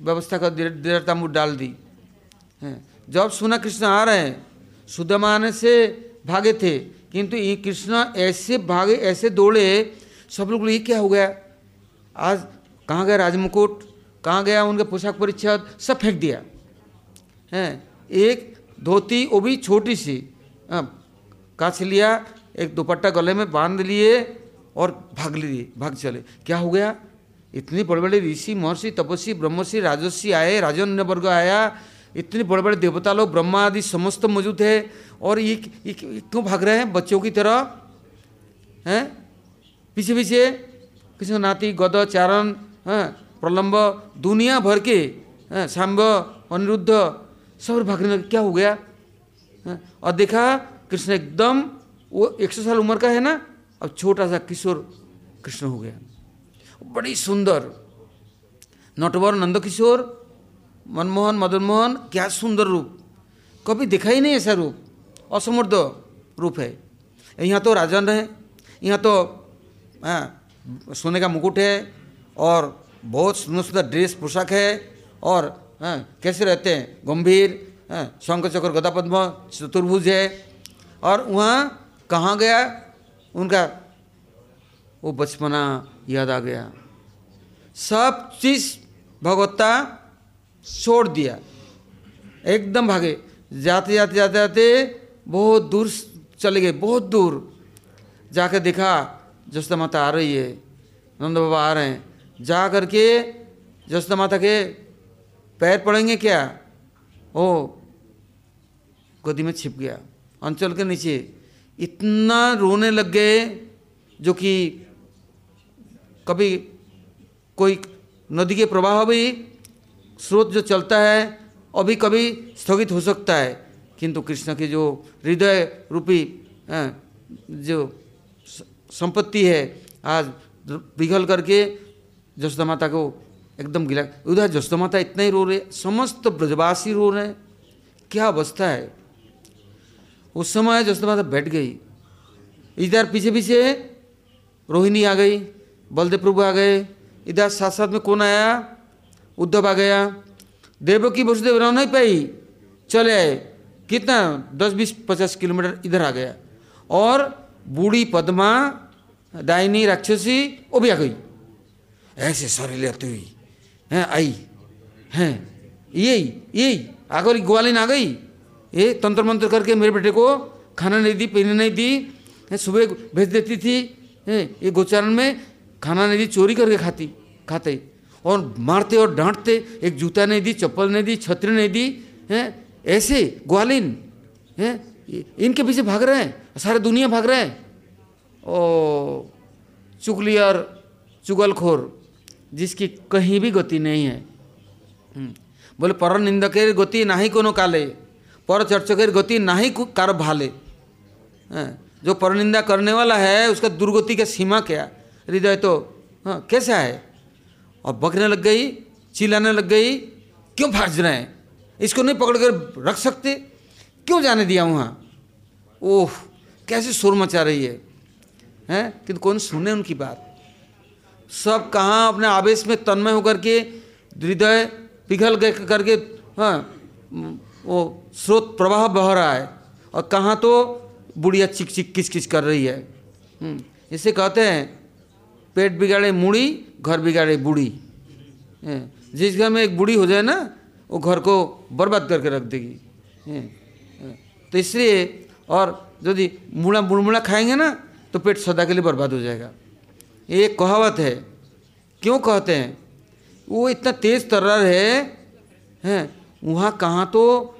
व्यवस्था कर दृढ़ता मुठ डाल दी। है। जब सुना कृष्ण आ रहे हैं, सुदामा आने से भागे थे। किंतु ये कृष्ण ऐसे भागे, ऐसे दौड़े, सब लोग ये क्या हो गया? आज कहाँ गया राजमुकुट? कहाँ गया उनके पोशाक परिच्छद? सब फेंक दिया। हैं? एक धोती, वो भी छोटी सी। काछ लिया, एक दुपट्टा गले में बाँध लिए और भाग लिए, भाग चले। क्या हो गया? इतने बड़े बड़े ऋषि, महर्षि, तपस्वी, ब्रह्मर्षि राजस्वी आए राजन्य वर्ग आया। इतने बड़े बड़े देवता लोग, ब्रह्मा आदि समस्त मौजूद है और ये क्यों भाग रहे हैं? बच्चों की तरह। हैं? पीछे पीछे। किसी को नाती, गद, चारण, हैं, प्रलंब, दुनिया भर के, हैं, सांब, अनिरुद्ध, सब भागने क्या हो गया? हैं? और देखा, कृष्ण एकदम, वो एक सौ साल उम्र का है ना? अब छोटा सा किशोर कृष्ण हो गया। बड़ी सुंदर। नटवर नंदकिशोर मनमोहन मदन मोहन क्या सुंदर रूप। कभी देखा ही नहीं ऐसा रूप। असमर्थ रूप है। यहाँ तो राजन रहे, यहाँ तो सोने का मुकुट है और बहुत सुंदर सुंदर ड्रेस पोशाक है और हाँ, कैसे रहते हैं? गंभीर हाँ, शंख चक्र गदा पद्म चतुर्भुज है। और वहाँ कहाँ गया? उनका वो बचपना याद आ गया। सब चीज़ भगवत्ता छोड़ दिया। एकदम भागे। जाते जाते जाते जाते बहुत दूर चले गए बहुत दूर। जाकर देखा जसदा माता आ रही है, नंद बाबा आ रहे हैं। जा करके जसदा माता के पैर पड़ेंगे क्या? ओ गोदी में छिप गया। अंचल के नीचे, इतना रोने लग गए जो कि कभी कोई नदी के प्रवाह भी स्रोत जो चलता है, अभी कभी स्थगित हो सकता है। किंतु कृष्ण के जो हृदय रूपी जो संपत्ति है। आज पिघल करके जसोदा माता को एकदम गिला उधर जसोदा माता इतना ही रो रहे समस्त ब्रजवासी रो रहे क्या अवस्था है? उस समय जसोदा माता बैठ गई। इधर पीछे पीछे रोहिणी आ गई बलदेव प्रभु आ गए। इधर साथ साथ में कौन आया? उद्धव आ गया। देव की वसुदेव रह नहीं पाई। चले आए। कितना? दस, बीस, पचास किलोमीटर इधर आ गया। और बूढ़ी पद्मा दाइनी राक्षसी, वो भी आ गई। ऐसे सारे लेती हुई हैं, आई, हैं, यही यही आकर ग्वालिन आ गई। ये तंत्र मंत्र करके मेरे बेटे को खाना नहीं दी, पीने नहीं दी सुबह भेज देती थी ये गोचारण में खाना नहीं दी, चोरी करके खाती, खाते। और मारते और डांटते, एक जूता नहीं दी, चप्पल नहीं दी, छतरी नहीं दी, हैं, ऐसे ग्वालिन, हैं इनके पीछे भाग रहे हैं, सारे दुनिया भाग रहे हैं। ओ, चुगलियर, चुगलखोर, जिसकी कहीं भी गति नहीं है। बोले पर निंदकेर गति ना ही कोनो काले पर चर्चकेर गति ना ही कार भाले। जो परनिंदा करने वाला है, उसका दुर्गति का सीमा क्या? हृदय तो हाँ कैसा है? और बकने लग गई, चिल्लाने लग गई, क्यों भाज रहे हैं? इसको नहीं पकड़ कर रख सकते? क्यों जाने दिया वहाँ? ओह, कैसे शोर मचा रही है? हैं? किंतु कौन सुने उनकी बात? सब कहाँ अपने आवेश में तन्मय होकर के हृदय पिघल गए करके हाँ वो स्रोत प्रवाह बह रहा है। और कहाँ तो बुढ़िया चिक चिक किच किच कर रही है। इसे कहते हैं पेट बिगाड़े मुड़ी घर बिगाड़े बूढ़ी। जिस घर में एक बूढ़ी हो जाए ना, वो घर को बर्बाद करके रख देगी। तो इसलिए और यदि मुड़ा मुड़मुड़ा खाएँगे ना तो पेट सदा के लिए बर्बाद हो जाएगा। ये एक कहावत है। क्यों कहते हैं? वो इतना तेज तर्रार है, हैं? वहाँ कहाँ तो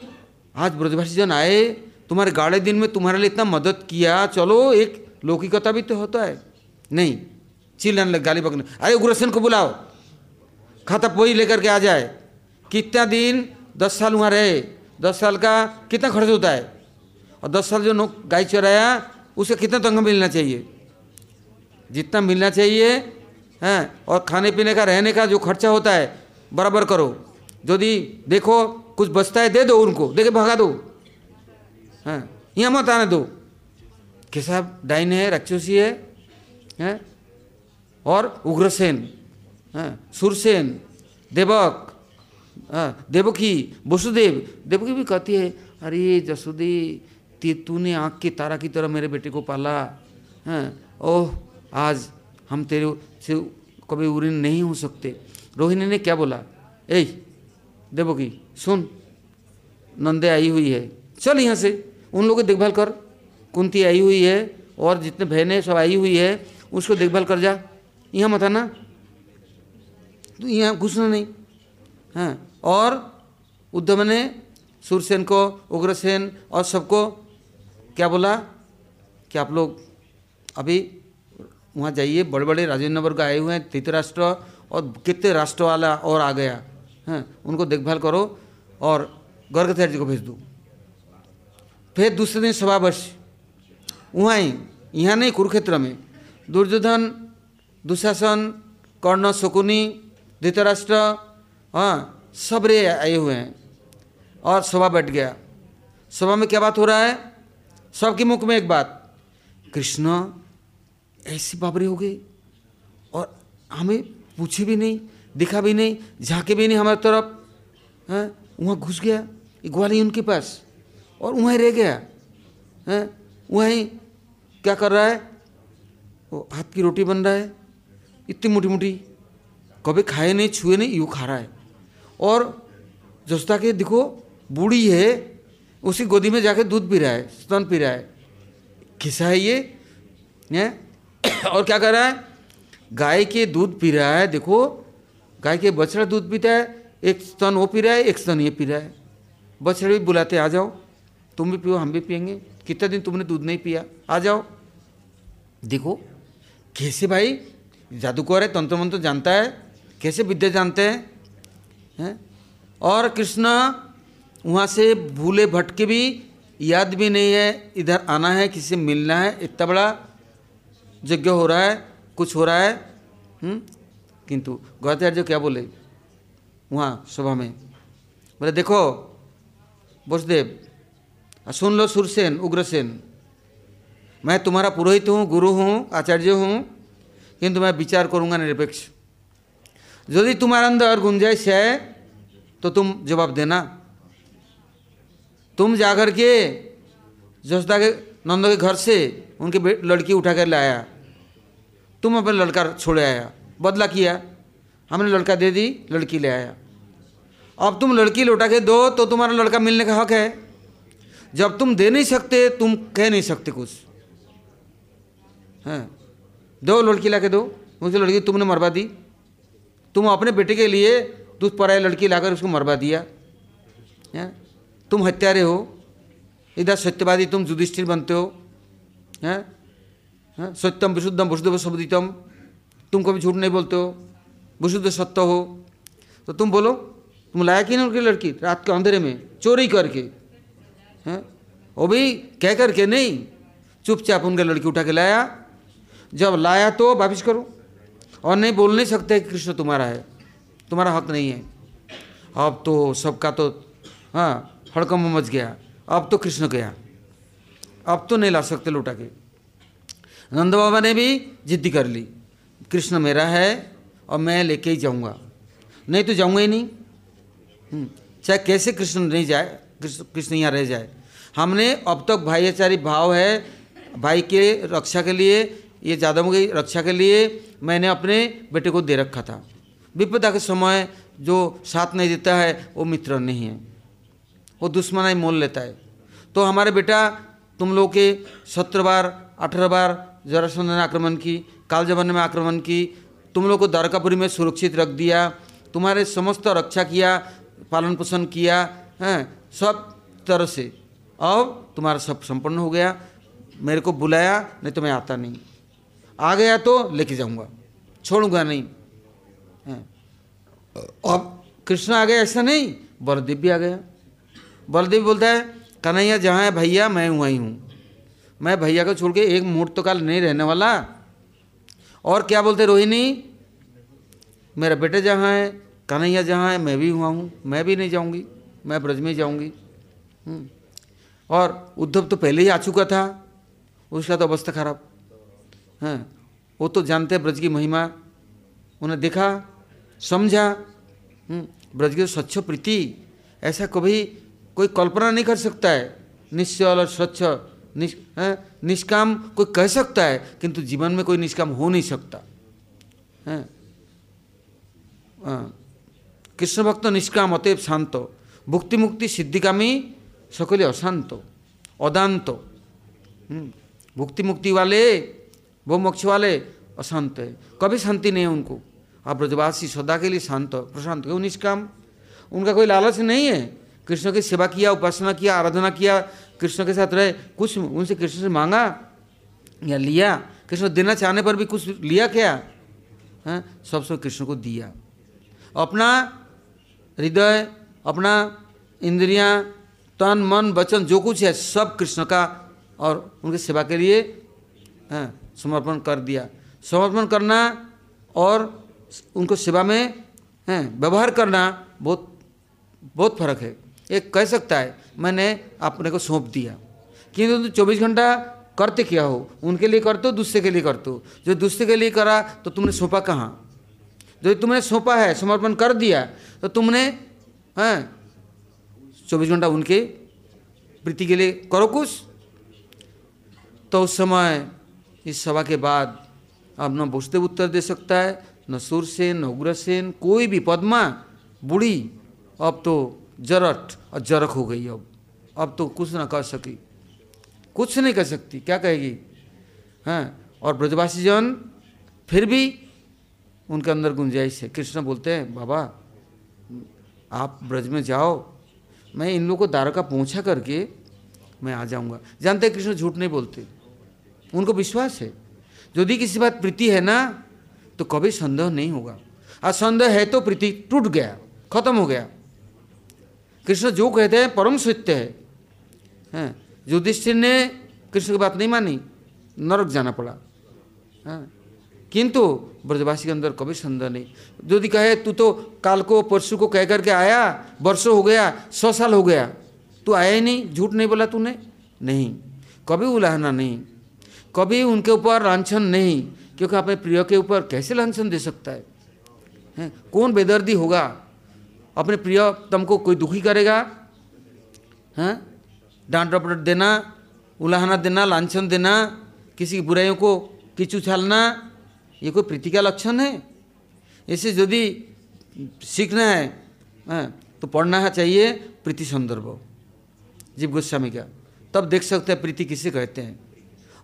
आज ब्रजभाषी जन आए, तुम्हारे गाड़े दिन में तुम्हारे लिए इतना मदद किया, चलो एक लौकिकता भी तो होता है। नहीं चिल्लाने लग, गाली पकड़ने। अरे उग्रसेन को बुलाओ। खाता पोई लेकर के आ जाए। कितना दिन? दस साल वहाँ रहे। दस साल का कितना खर्च होता है? और दस साल जो गाय चराया, उसे कितना तंग मिलना चाहिए? जितना मिलना चाहिए, हैं, और खाने पीने का, रहने का जो खर्चा होता है, बराबर करो। यदि देखो, कुछ बचता है, दे दो उनको देखे के भगा दो। हाँ यहाँ मत आने दो। कैसा डाइन है, राक्षसी है, हैं, और उग्रसेन, हैं, सुरसेन, देवक देवकी, वसुदेव, देवकी भी कहती है, अरे जसुदी तूने आँख के तारा की तरह मेरे बेटे को पाला। हैं, ओह, आज हम तेरे से कभी उऋण नहीं हो सकते। रोहिणी ने क्या बोला? ए देवकी सुन, नंदे आई हुई है। चल यहाँ से, उन लोगों की देखभाल कर। कुंती आई हुई है और जितने बहनें सब आई हुई है, उसको देखभाल कर जा। यहाँ मत आना। तो यहाँ घुसना नहीं। हाँ और उद्धव ने सूरसेन को, उग्रसेन और सबको क्या बोला? कि आप लोग अभी वहाँ जाइए बड़े बड़े राजेंद्र वर्ग आए हुए हैं, धृतराष्ट्र और कितने राष्ट्र वाला और आ गया। हैं, उनको देखभाल करो और गर्गथैर जी को भेज दो। फिर दूसरे दिन सभा वर्ष वहाँ ही यहाँ नहीं, कुरुक्षेत्र में। दुर्योधन, दुशासन कर्ण शकुनी, धृतराष्ट्र हाँ सब रे आए हुए हैं और सभा बैठ गया। सभा में क्या बात हो रहा है? सबके मुख में एक बात, कृष्ण, ऐसी बाबरी हो गई और हमें पूछे भी नहीं, दिखा भी नहीं, झाके भी नहीं हमारी तरफ़, हैं? वहाँ घुस गया ग्वाली उनके पास और वहीं रह गया, हैं? वहीं क्या कर रहा है? वो हाथ की रोटी बन रहा है, इतनी मोटी मोटी, कभी खाए नहीं, छुए नहीं, यूँ खा रहा है। और जसता के, देखो, बूढ़ी है उसी गोदी में जाके दूध पी रहा है, स्तन पी रहा है। किसा है ये, हैं? <coughs> और क्या कर रहा है? गाय के दूध पी रहा है, देखो। गाय के बछड़ा दूध पीता है, एक स्तन वो पी रहा है, एक स्तन ये पी रहा है। बछड़े भी बुलाते, आ जाओ। तुम भी पियो, हम भी पियेंगे। कितना दिन तुमने दूध नहीं पिया? आ जाओ। देखो, कैसे भाई जादूकर है तंत्र मंत्र जानता है, कैसे विद्या जानते हैं? हैं? और कृष्ण वहाँ से भूले भटके भी याद भी नहीं है, इधर आना है, किसी से मिलना है, इतना बड़ा यज्ञ हो रहा है, कुछ हो रहा है हुँ? किंतु गौताचार्य क्या बोले? वहाँ सभा में। बोले, देखो, वसुदेव सुन लो सुरसेन, उग्रसेन। मैं तुम्हारा पुरोहित हूँ, गुरु हूँ, आचार्य हूँ, किंतु मैं विचार करूँगा निरपेक्ष। यदि तुम्हारे अंदर गुंजाइश है तो तुम जवाब देना। तुम जाकर के जसदा के, नंद के घर से उनकी लड़की उठा कर लाया। तुम अपने लड़का छोड़े आया। बदला किया। हमने लड़का दे दी, लड़की ले आया। अब तुम लड़की लौटा के दो तो तुम्हारा लड़का मिलने का हक है। जब तुम दे नहीं सकते, तुम कह नहीं सकते कुछ। हैं। दो लड़की ला के दो। मुझे लड़की तुमने मरवा दी। तुम अपने बेटे के लिए दूध पराई लड़की लाकर उसको मरवा दिया। है। तुम हत्यारे हो, इधर सत्यवादी तुम युधिष्ठिर बनते हो, हैं? हैं? सत्यम, विशुद्धम, वसुदेव सबदितम तुम कभी झूठ नहीं बोलते हो, विशुद्ध सत्य हो। तो तुम बोलो, तुम लाया कि नहीं उनकी लड़की, रात के अंधेरे में, चोरी करके, हैं? वो भी कह करके नहीं, चुपचाप उनके लड़की उठा के लाया। जब लाया तो वापिस करो, और नहीं बोल नहीं सकते कि कृष्ण तुम्हारा है, तुम्हारा हक नहीं है। अब तो सबका तो हाँ हड़कम मच गया। अब तो कृष्ण गया। अब तो नहीं ला सकते लौटा के। नंद बाबा ने भी जिद्दी कर ली। कृष्ण मेरा है और मैं लेके ही जाऊँगा। नहीं तो जाऊँगा ही नहीं। चाहे कैसे कृष्ण नहीं जाए कृष्ण यहाँ रह जाए। हमने अब तक भाईचारी भाव है, भाई के रक्षा के लिए, ये जादवों की रक्षा के लिए मैंने अपने बेटे को दे रखा था। विपदा के समय जो साथ नहीं देता है, वो मित्र नहीं है। वो दुश्मनाई मोल लेता है। तो हमारे बेटा, तुम लोग के सत्रह बार, अठारह बार जरासंध ने आक्रमण की, काल जमाने में आक्रमण की, तुम लोग को द्वारकापुरी में सुरक्षित रख दिया, तुम्हारे समस्त रक्षा किया पालन पोषण किया, हैं, सब तरह से। अब तुम्हारा सब संपन्न हो गया, मेरे को बुलाया, नहीं तो मैं आता नहीं। आ गया तो लेके जाऊँगा, छोड़ूँगा नहीं। अब कृष्ण आ गया, ऐसा नहीं बलदेव भी आ गया। बलदेव बोलता है, कन्हैया, जहाँ है भैया, मैं वहीं हूँ। मैं भैया को छोड़ के एक मुहूर्त तो काल नहीं रहने वाला। और क्या बोलते रोहिणी? मेरा बेटे जहाँ है, कन्हैया जहाँ है, मैं भी हुआ हूँ। मैं भी नहीं जाऊँगी, मैं ब्रज में जाऊँगी। और उद्धव तो पहले ही आ चुका था। उसका तो अवस्था खराब। है, वो तो जानते हैं ब्रज की महिमा। उन्हें देखा, समझा। ब्रज की स्वच्छ प्रीति। ऐसा कभी कोई कल्पना नहीं कर सकता है। निश्चल और स्वच्छ निश, निष्काम कोई कह सकता है किंतु जीवन में कोई निष्काम हो नहीं सकता। है? हाँ। कृष्ण भक्त निष्काम अतएव शांत। भुक्ति मुक्ति सिद्धिकामी सकले अशांत अदांत। हम्म। भुक्ति मुक्ति वाले वो मोक्ष वाले अशांत है। कभी शांति नहीं है उनको। आप ब्रजवासी सदा के लिए शांत प्रशांत क्यों निष्काम? उनका कोई लालच नहीं है। कृष्ण की सेवा किया उपासना किया आराधना किया कृष्ण के साथ रहे कुछ उनसे कृष्ण से मांगा या लिया? कृष्ण देना चाहने पर भी कुछ लिया क्या? है हाँ, सब सब कृष्ण को दिया। अपना हृदय अपना इंद्रियाँ तन मन वचन जो कुछ है सब कृष्ण का और उनकी सेवा के लिए हाँ, समर्पण कर दिया। समर्पण करना और उनको सेवा में हाँ, व्यवहार करना बहुत बहुत फ़र्क है। एक कह सकता है, मैंने अपने को सौंप दिया। किंतु तो चौबीस घंटा करते क्या हो? उनके लिए करते हो दूसरे के लिए करते हो जो दूसरे के लिए करा तो तुमने सौंपा कहाँ? जो तुमने सौंपा है, समर्पण कर दिया तो तुमने, हैं, चौबीस घंटा उनके प्रीति के लिए करो कुछ। तो उस समय, इस सभा के बाद, अब न बुझते उत्तर दे सकता है, न सूरसेन, न उग्रसेन, कोई भी पद्मा, बूढ़ी, अब तो जरट, और जरक हो गई अब। अब तो कुछ ना कर सकी। कुछ नहीं कर सकती, क्या कहेगी? हैं, और ब्रजवासी जन फिर भी उनके अंदर गुंजाइश है। कृष्ण बोलते हैं, बाबा, आप ब्रज में जाओ, मैं इन लोगों को द्वारका पहुँचा करके मैं आ जाऊँगा। जानते हैं, कृष्ण झूठ नहीं बोलते। उनको विश्वास है। यदि किसी बात प्रीति है ना तो कभी संदेह नहीं होगा। और संदेह है तो प्रीति टूट गया, खत्म हो गया। कृष्ण जो कहते हैं परम सत्य है। हैं, युधिष्ठिर ने कृष्ण की बात नहीं मानी, नरक जाना पड़ा। हाँ किंतु ब्रजवासी के अंदर कभी संदेह नहीं। यदि कहे, तू तो काल को परसों को कह करके आया, वर्षों हो गया, सौ साल हो गया। तू आया ही नहीं, झूठ नहीं बोला तूने? नहीं, कभी उलाहना नहीं। कभी उनके ऊपर लाछन नहीं, क्योंकि अपने प्रिय के ऊपर कैसे लाछन दे सकता है? हैं, कौन बेदर्दी होगा? अपने प्रियतम को कोई दुखी करेगा? हैं? डांट डपट देना उलाहना देना लाछन देना किसी की बुराइयों को किच उछालना ये कोई प्रीति का लक्षण है? ऐसे यदि सीखना है हैं, तो पढ़ना है चाहिए प्रीति संदर्भ। जीव गोस्वामी का। तब देख सकते हैं प्रीति किसे कहते हैं।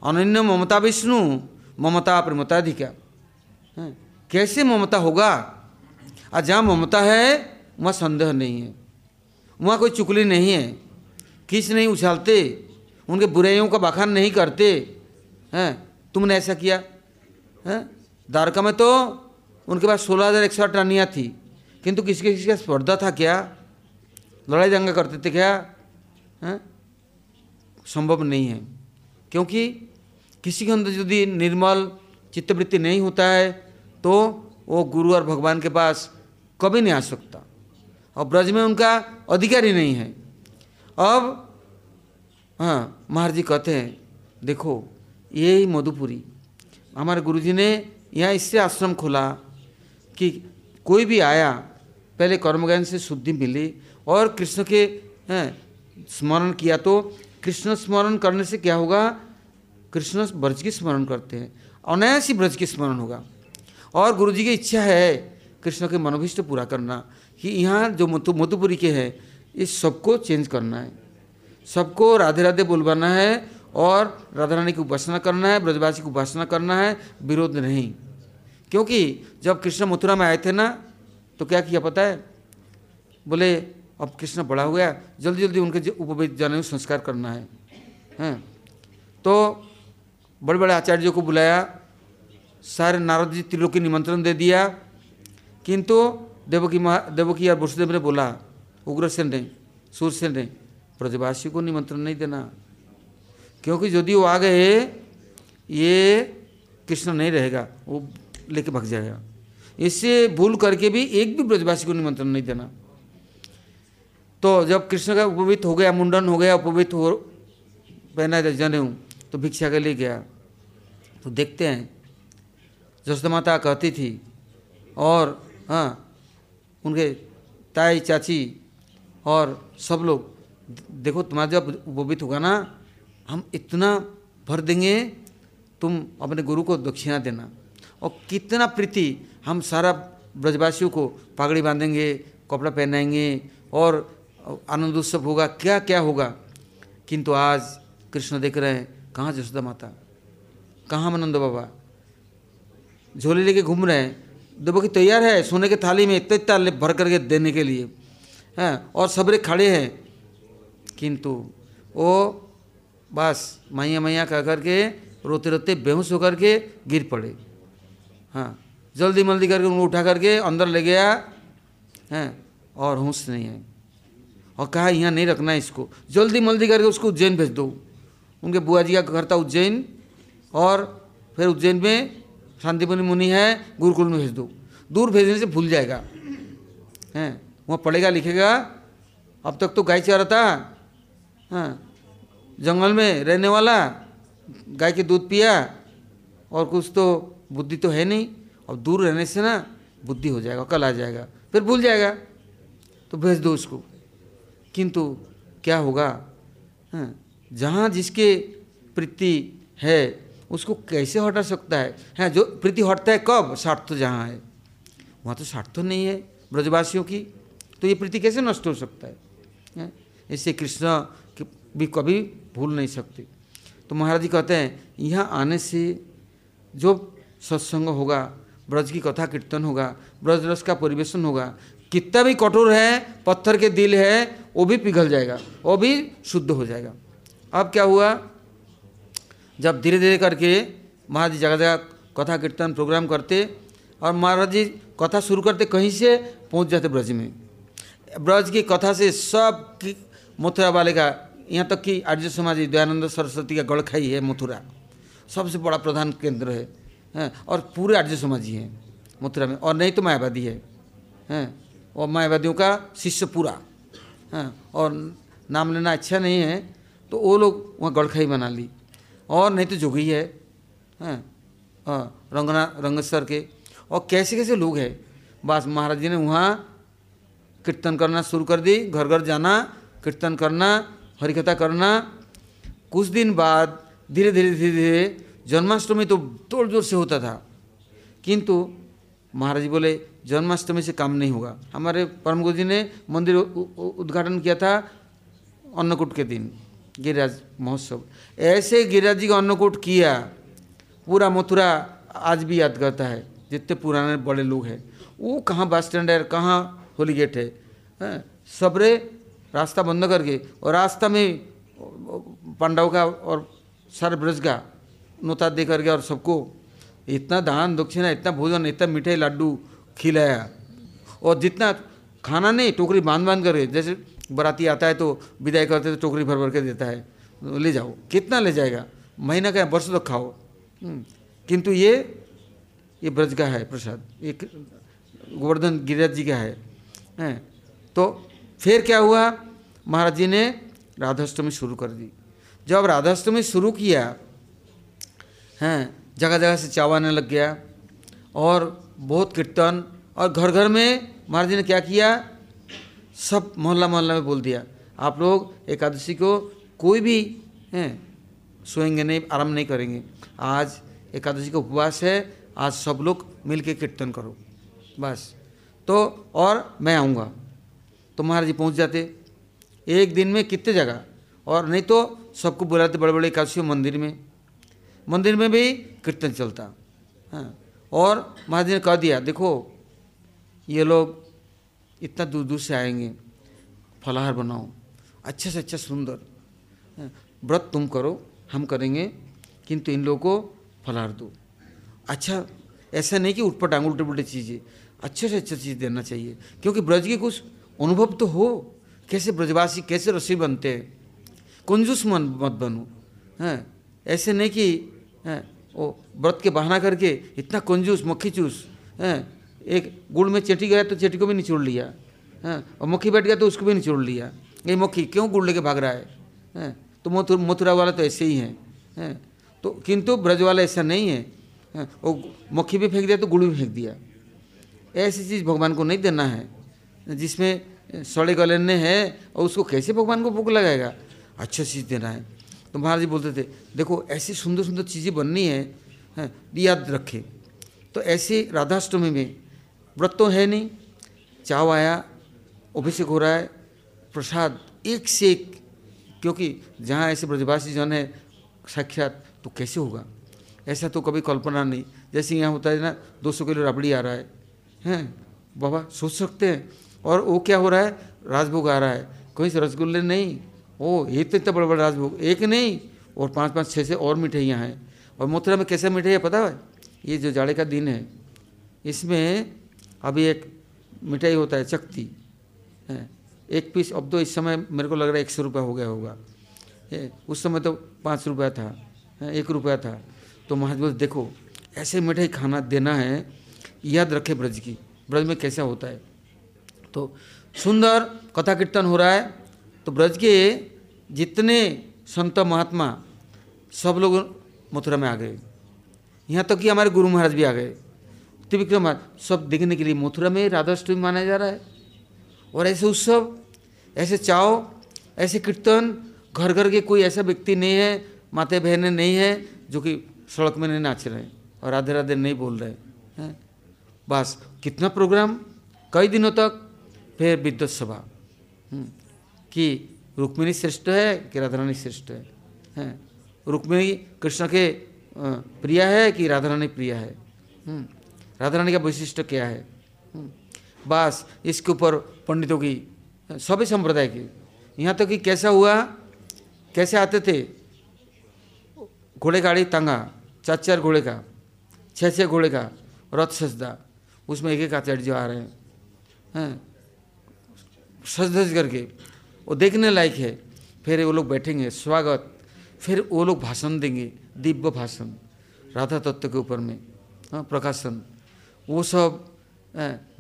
अनन्य ममता विष्णु ममता प्रेमताधिका कैसे ममता होगा? और जहाँ ममता है वहाँ संदेह नहीं है। वहाँ कोई चुकली नहीं है। किस नहीं उछालते? उनके बुराइयों का बखान नहीं करते। हैं? तुमने ऐसा किया? है? द्वारका में तो उनके पास सोलह हज़ार एक सौ रानियाँ थी। किंतु किसी किसी का स्पर्धा था क्या? लड़ाई दंगा करते थे क्या? हैं? संभव नहीं है। क्योंकि किसी के अंदर यदि निर्मल चित्तवृत्ति नहीं होता है तो वो गुरु और भगवान के पास कभी नहीं आ सकता। और ब्रज में उनका अधिकार ही नहीं है। अब हाँ महाराज जी कहते हैं, देखो, ये ही मधुपुरी, हमारे गुरुजी ने यहाँ इससे आश्रम खोला कि कोई भी आया, पहले कर्मज्ञान से शुद्धि मिली और कृष्ण के स्मरण किया तो कृष्ण स्मरण करने से क्या होगा? कृष्ण ब्रज की स्मरण करते हैं, अनायास ही ब्रज की स्मरण होगा। और गुरु जी की इच्छा है कृष्ण के मनोभिष्ट पूरा करना कि यहाँ जो मधुपुरी के हैं इस सबको चेंज करना है। सबको राधे राधे बुलवाना है और राधा रानी की उपासना करना है, ब्रजवासी की उपासना करना है, विरोध नहीं। क्योंकि जब कृष्ण मथुरा में आए थे ना तो क्या किया पता है? बोले, अब कृष्ण बड़ा हो गया, जल्दी जल्दी उनके उपवेद जाने में संस्कार करना है। हैं? तो बड़े बड़े आचार्यों को बुलाया, सारे नारद जी त्रिलोकी निमंत्रण दे दिया। किंतु देवकी महा देवकी और वसुदेव ने बोला उग्रसेन ने सूरसेन ने ब्रजवासी को निमंत्रण नहीं देना। क्योंकि यदि वो आ गए, ये कृष्ण नहीं रहेगा, वो लेके भग जाएगा। इससे भूल करके भी एक भी ब्रजवासी को निमंत्रण नहीं देना। तो जब कृष्ण का उपवित हो गया, मुंडन हो गया, उपवित हो पहना जने तो भिक्षा के लिए गया। तो देखते हैं जसोदा माता कहती थी, और हाँ उनके ताई, चाची और सब लोग, देखो तुम्हारा जब उपवित होगा ना, हम इतना भर देंगे, तुम अपने गुरु को दक्षिणा देना। और कितना प्रीति, हम सारा ब्रजवासियों को पगड़ी बांधेंगे, कपड़ा पहनाएँगे और आनंद उत्सव होगा क्या क्या होगा। किंतु आज कृष्ण देख रहे हैं, कहाँ जसोदा माता? कहाँ मनंद बाबा? झोले लेके घूम रहे हैं देवकी तैयार है, सोने के थाली में इतने इतना भर करके देने के लिए। हैं, और सबरे खड़े हैं। किंतु वो बस मैया मैया कह करके, रोते रोते बेहोश होकर के गिर पड़े। हाँ जल्दी मल्दी करके उनको उठा करके अंदर ले गया। हैं, और होश नहीं है। और कहा, यहाँ नहीं रखना है इसको। जल्दी मल्दी करके उसको उज्जैन भेज दो। उनके बुआ जी का घर था उज्जैन, और फिर उज्जैन में शांतिपुनी मुनि है गुरुकुल में भेज दो। दूर भेजने से भूल जाएगा। हैं वहाँ पढ़ेगा लिखेगा। अब तक तो गाय चाह था। हाँ जंगल में रहने वाला गाय के दूध पिया और कुछ तो बुद्धि तो है नहीं। अब दूर रहने से ना बुद्धि हो जाएगा कल आ जाएगा फिर भूल जाएगा। तो भेज दो उसको। किंतु क्या होगा? हाँ, जहाँ जिसके प्रीति है उसको कैसे हटा सकता है? हाँ जो प्रीति हटता है कब? स्वार्थ तो जहाँ है। वहाँ तो स्वार्थ तो नहीं है ब्रजवासियों की। तो ये प्रीति कैसे नष्ट हो सकता है? इससे कृष्ण भी कभी भूल नहीं सकते। तो महाराज जी कहते हैं, यहाँ आने से जो सत्संग होगा, ब्रज की कथा कीर्तन होगा, ब्रज रस का परिवेशन होगा, कितना भी कठोर है, पत्थर के दिल है, वो भी पिघल जाएगा, वो भी शुद्ध हो जाएगा। अब क्या हुआ? जब धीरे धीरे करके महाराज जी जगह जगह कथा कीर्तन प्रोग्राम करते और महाराज जी कथा शुरू करते, कहीं से पहुँच जाते ब्रज में। ब्रज की कथा से सब मथुरा वाले का, यहाँ तक कि आर्य समाज, दयानंद सरस्वती का गड़खाई है मथुरा। सबसे बड़ा प्रधान केंद्र है, हैं, और पूरे आर्य समाजी हैं मथुरा में। और नहीं तो मायावादी है, हैं, और मायावादियों का शिष्य पूरा, हैं, और नाम लेना अच्छा नहीं है तो वो लोग वहाँ गड़खाई बना ली। और नहीं तो जोगी है। हैं रंगना रंगस्तर के। और कैसे कैसे लोग हैं? बस महाराज जी ने वहाँ कीर्तन करना शुरू कर दी घर घर जाना, कीर्तन करना, हरिकथा करना। कुछ दिन बाद धीरे धीरे धीरे धीरे जन्माष्टमी तो तोड़ ज़ोर से होता था। किंतु महाराज जी बोले, जन्माष्टमी से काम नहीं होगा। हमारे परम गुरु जी ने मंदिर उद्घाटन किया था अन्नकूट के दिन। गिरिराज महोत्सव ऐसे गिरिराज जी का अन्नकूट किया पूरा मथुरा आज भी याद करता है जितने पुराने बड़े लोग हैं वो कहाँ बस स्टैंड है कहाँ होली गेट है, है? सबरे रास्ता बंद करके और रास्ता में पांडव का और सारे ब्रज का नोता दे करके और सबको इतना दान दक्षिणा इतना भोजन इतना मिठाई लड्डू खिलाया और जितना खाना नहीं टोकरी बाँध बाँध करके जैसे बराती आता है तो विदाई करते तो टोकरी भर भर के देता है। ले जाओ। कितना ले जाएगा? महीना का वर्ष तक खाओ। हम्म, किंतु ये ये ब्रज का है प्रसाद। एक गोवर्धन गिरिराज जी का है, है। तो फिर क्या हुआ? महाराज जी ने राधाष्टमी शुरू कर दी। जब राधाष्टमी शुरू किया हैं जगह जगह से चावाने लग गया और बहुत कीर्तन और घर घर में महाराज जी ने क्या किया? सब मोहल्ला मोहल्ला में बोल दिया। आप लोग एकादशी को कोई भी, हैं, सोएँगे नहीं आराम नहीं करेंगे। आज एकादशी का उपवास है, आज सब लोग मिल के कीर्तन करो, बस। तो और मैं आऊँगा। तो महाराज जी पहुँच जाते। एक दिन में कितने जगह? और नहीं तो सबको बुलाते बड़े बड़े एकादशी मंदिर में। मंदिर में भी कीर्तन चलता। हाँ। और महाराज ने कह दिया, देखो, ये लोग इतना दूर दूर से आएँगे। फलाहार बनाओ। अच्छे से अच्छा सुंदर। हाँ, व्रत तुम करो हम करेंगे किंतु इन लोगों को फलाहार दो। अच्छा ऐसा नहीं कि उठपट आंग उल्टे पुलटे चीज़ें। अच्छे से अच्छा चीज़ देना चाहिए क्योंकि ब्रज की कुछ अनुभव तो हो। कैसे ब्रजवासी कैसे रसोई बनते हैं? कंजूस मन मत बनो। हैं ऐसे नहीं कि हैं वो व्रत के बहाना करके इतना कंजूस मक्खी चूस हैं एक गुड़ में चेटी गया तो चेटी को भी निचोड़ लिया हैं और मक्खी बैठ गया तो उसको भी निचोड़ लिया। ये मक्खी क्यों गुड़ लेके भाग रहा है? हैं तो मथुर मथुरा वाला तो ऐसे ही हैं हैं तो किंतु ब्रज वाला ऐसा नहीं है वो मक्खी भी फेंक दिया तो गुड़ भी फेंक दिया। ऐसी चीज़ भगवान को नहीं देना है जिसमें सड़े गले है और उसको कैसे भगवान को भूख लगाएगा? अच्छा चीज़ देना है। तो महाराज जी बोलते थे देखो ऐसी सुंदर सुंदर चीज़ें बननी है, है याद रखें। तो ऐसे राधाष्टमी में व्रत तो है नहीं। चाव आया, अभिषेक हो रहा है, प्रसाद एक से एक, क्योंकि जहाँ ऐसे ब्रजवासी जन है, साक्षात तो कैसे होगा? ऐसा तो कभी कल्पना नहीं। जैसे यहाँ होता है ना 200 किलो रबड़ी आ रहा है। हैं, बाबा सोच सकते हैं। और वो क्या हो रहा है? राजभोग आ रहा है। कहीं से रसगुल्ले नहीं। ओ, ये तो इतना बड़ा बड़ा राजभोग। एक नहीं, और पाँच पाँच छः से और मिठाइयाँ हैं। और मथुरा में कैसा मिठाई है पता है? ये जो जाड़े का दिन है, इसमें अभी एक मिठाई होता है, चकती। है। एक पीस अब तो इस समय मेरे को लग रहा है एक सौ रुपया हो गया होगा। उस समय तो पाँच रुपया था एक रुपया था। तो महाराज देखो, ऐसे मिठाई खाना देना है, याद रखे ब्रज की। ब्रज में कैसा होता है? तो सुंदर कथा कीर्तन हो रहा है। तो ब्रज के जितने संत महात्मा, सब लोग मथुरा में आ गए। यहाँ तक तो कि हमारे गुरु महाराज भी आ गए। त्रिविक्रम सब देखने के लिए मथुरा में राधाष्टमी माना जा रहा है। और ऐसे उत्सव ऐसे चाव ऐसे कीर्तन घर घर के कोई ऐसा व्यक्ति नहीं है माते बहनें नहीं है जो कि सड़क में नहीं नाच रहे हैं और राधे राधे नहीं बोल रहे हैं। बस कितना प्रोग्राम कई दिनों तक फिर विद्युत सभा। हम्म, कि रुक्मिणी श्रेष्ठ है कि राधारानी श्रेष्ठ है हैं। रुक्मिणी कृष्ण के प्रिया है कि राधारानी प्रिया है। हम्म, राधारानी का वैशिष्ट क्या है? हम्म, बस इसके ऊपर पंडितों की सभी संप्रदाय की। यहाँ तक तो कि कैसा हुआ? कैसे आते थे? घोड़े गाड़ी तंगा चार चार घोड़े का छः छः घोड़े का रथ सजदा उसमें एक एक आचार्य जो आ रहे हैं। हैं। सज धज करके। वो देखने लायक है। फिर वो लोग बैठेंगे स्वागत। फिर वो लोग भाषण देंगे दिव्य भाषण। राधा तत्व के ऊपर में हाँ प्रकाशन। वो सब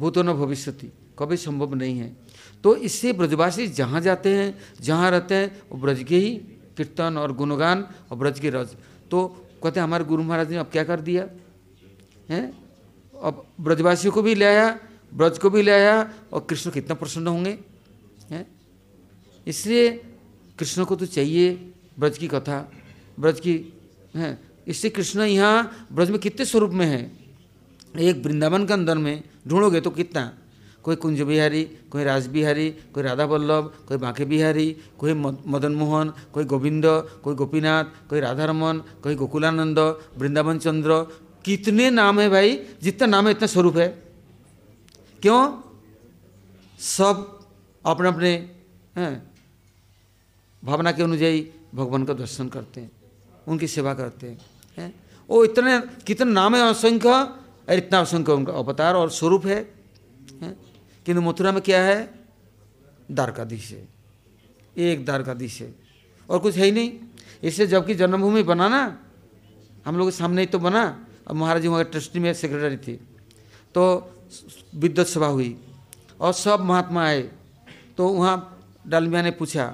भूतो न भविष्यति, कभी संभव नहीं है। तो इससे ब्रजवासी जहाँ जाते हैं, जहाँ रहते हैं, वो ब्रज के ही कीर्तन और गुणगान और ब्रज के रज। तो कहते हैं, हमारे गुरु महाराज ने अब क्या कर दिया? हैं? अब ब्रजवासियों को भी ले आया, ब्रज को भी ले आया और कृष्ण कितना प्रसन्न होंगे। हैं? इसलिए कृष्ण को तो चाहिए ब्रज की कथा, ब्रज की, हैं? इससे कृष्ण यहाँ ब्रज में कितने स्वरूप में है? एक वृंदावन के अंदर में ढूंढोगे तो कितना? कोई कुंज बिहारी, कोई राज बिहारी, कोई राधा वल्लभ, कोई बांके बिहारी, कोई मदन मोहन, कोई गोविंद, कोई गोपीनाथ, कोई राधा रमन कोई गोकुलानंद, वृंदावन चंद्र। कितने नाम है भाई? जितना नाम है, इतना स्वरूप है। क्यों? सब अपने अपने भावना के अनुযাयी भगवान का दर्शन करते हैं, उनकी सेवा करते हैं हैं। वो इतने, कितने नाम है असंख्य? और इतना असंख्य उनका अवतार और स्वरूप है किंतु मथुरा में क्या है? द्वारकाधीश है। एक द्वारकाधीश है। और कुछ है ही नहीं। इससे जबकि जन्मभूमि बना ना, हम लोग के सामने ही तो बना। और महाराज जी वहाँ ट्रस्टी में सेक्रेटरी थी। तो विद्युत सभा हुई और सब महात्मा आए। तो वहाँ डालमिया ने पूछा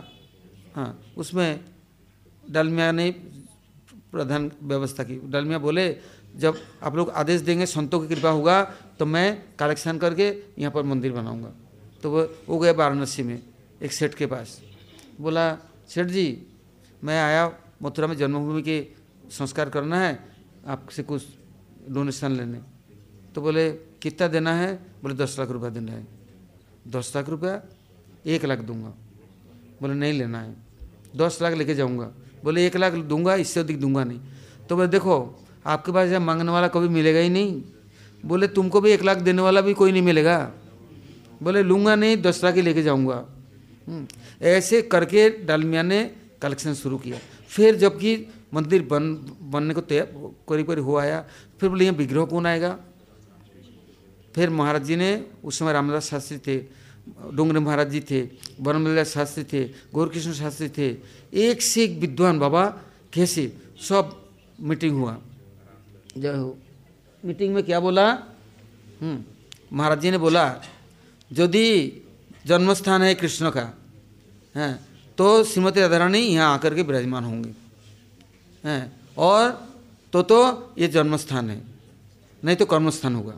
हाँ उसमें डालमिया ने प्रधान व्यवस्था की। डालमिया बोले जब आप लोग आदेश देंगे, संतों की कृपा होगा तो मैं कलेक्शन करके यहाँ पर मंदिर बनाऊँगा। तो वो वो गए वाराणसी में, एक सेठ के पास। बोला, सेठ जी, मैं आया, मथुरा में जन्मभूमि के संस्कार करना है, आपसे कुछ डोनेशन लेने। तो बोले, कितना देना है? बोले, दस लाख रुपया देना है। दस लाख रुपया? एक लाख दूँगा। बोले, नहीं लेना है। दस लाख लेके जाऊँगा। बोले, एक लाख दूँगा, इससे अधिक दूँगा नहीं। तो बोले, देखो आपके पास जब मांगने वाला कभी मिलेगा ही नहीं। बोले तुमको भी एक लाख देने वाला भी कोई नहीं मिलेगा। बोले लूँगा नहीं दस लाख ही लेके जाऊँगा। हम्म, ऐसे करके डालमिया ने कलेक्शन शुरू किया। फिर जबकि मंदिर बन बनने को तैयार करीब करीब हो आया फिर बोले यहाँ विग्रह कौन आएगा? फिर महाराज जी ने उस समय रामदास शास्त्री थे डोंगरे महाराज जी थे वनमल्ला शास्त्री थे गौरकृष्ण शास्त्री थे एक से एक विद्वान बाबा कैसे सब मीटिंग हुआ। जय हो। मीटिंग में क्या बोला? हम्म, महाराज जी ने बोला यदि जन्मस्थान है कृष्ण का हैं तो श्रीमती राधारानी यहाँ आकर के विराजमान होंगे हैं और तो तो ये जन्मस्थान है नहीं तो कर्मस्थान होगा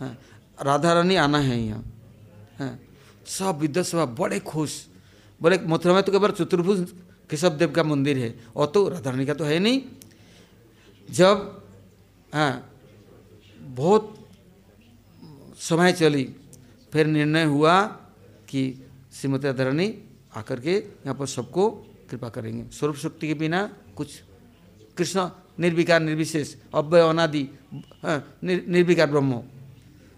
हैं राधा रानी आना है यहाँ हैं सब विद्युत सभा बड़े खुश बोले मथुरा में तो केवल चतुर्भुज केशव देव का मंदिर है और तो राधा रानी का तो है नहीं जब हाँ। बहुत समय चली। फिर निर्णय हुआ कि श्रीमती राधारानी आकर के यहाँ पर सबको कृपा करेंगे। स्वरूप शक्ति के बिना कुछ कृष्ण निर्विकार निर्विशेष अव्यय अनादि हाँ, निर्विकार ब्रह्म।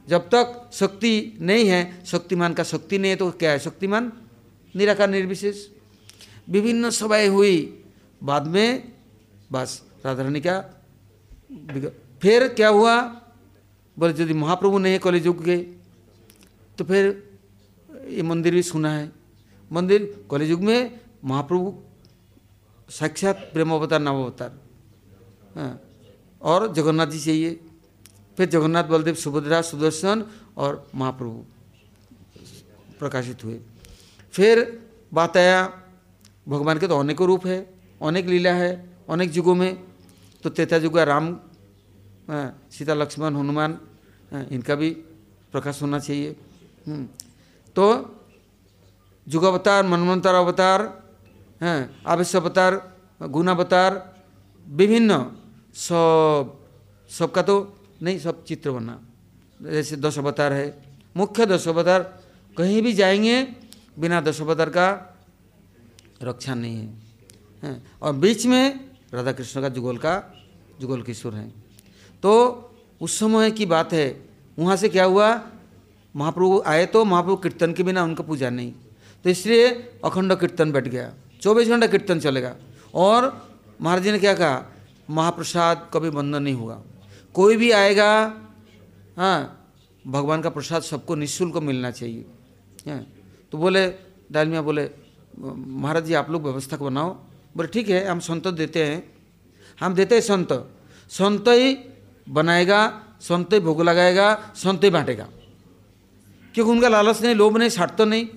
जब तक शक्ति नहीं है शक्तिमान का शक्ति नहीं है तो क्या है? शक्तिमान निराकार निर्विशेष। विभिन्न सभाएँ हुई। बाद में बस राधा रानी का फिर क्या हुआ? बोले यदि महाप्रभु नहीं है कलिजुग के तो फिर ये मंदिर भी सुना है। मंदिर कलिजुग में महाप्रभु साक्षात प्रेम अवतार नव अवतार हाँ, और जगन्नाथ जी चाहिए। फिर जगन्नाथ बलदेव सुभद्रा सुदर्शन और महाप्रभु प्रकाशित हुए। फिर बात आया भगवान के तो अनेकों रूप है अनेक लीला है अनेक युगों में। तो तेता युग राम सीता लक्ष्मण हनुमान हाँ, इनका भी प्रकाश होना चाहिए। हम्म, तो युग अवतार मनमंत्र अवतार हैं आवेश अवतार गुण अवतार विभिन्न सब सबका तो नहीं सब चित्र बना जैसे दस अवतार है मुख्य दस अवतार कहीं भी जाएँगे बिना दस अवतार का रक्षा नहीं है। और बीच में राधा कृष्ण का जुगोल का जुगोल किशोर है। तो उस समय की बात है। वहाँ से क्या हुआ? महाप्रभु आए तो महाप्रभु कीर्तन के बिना उनका पूजा नहीं। तो इसलिए अखंड कीर्तन बैठ गया। चौबीस घंटा कीर्तन चलेगा। और महाराज जी ने क्या कहा? महाप्रसाद कभी बंद नहीं होगा। कोई भी आएगा हाँ भगवान का प्रसाद सबको निःशुल्क मिलना चाहिए। हाँ तो बोले डालमिया बोले, महाराज जी, आप लोग व्यवस्था को बनाओ। बोले, ठीक है, हम संत देते हैं। हम देते हैं संत? संत ही बनाएगा संत ही भोग लगाएगा संत ही बांटेगा। क्योंकि उनका लालच नहीं, लोभ नहीं साठ तो नहीं।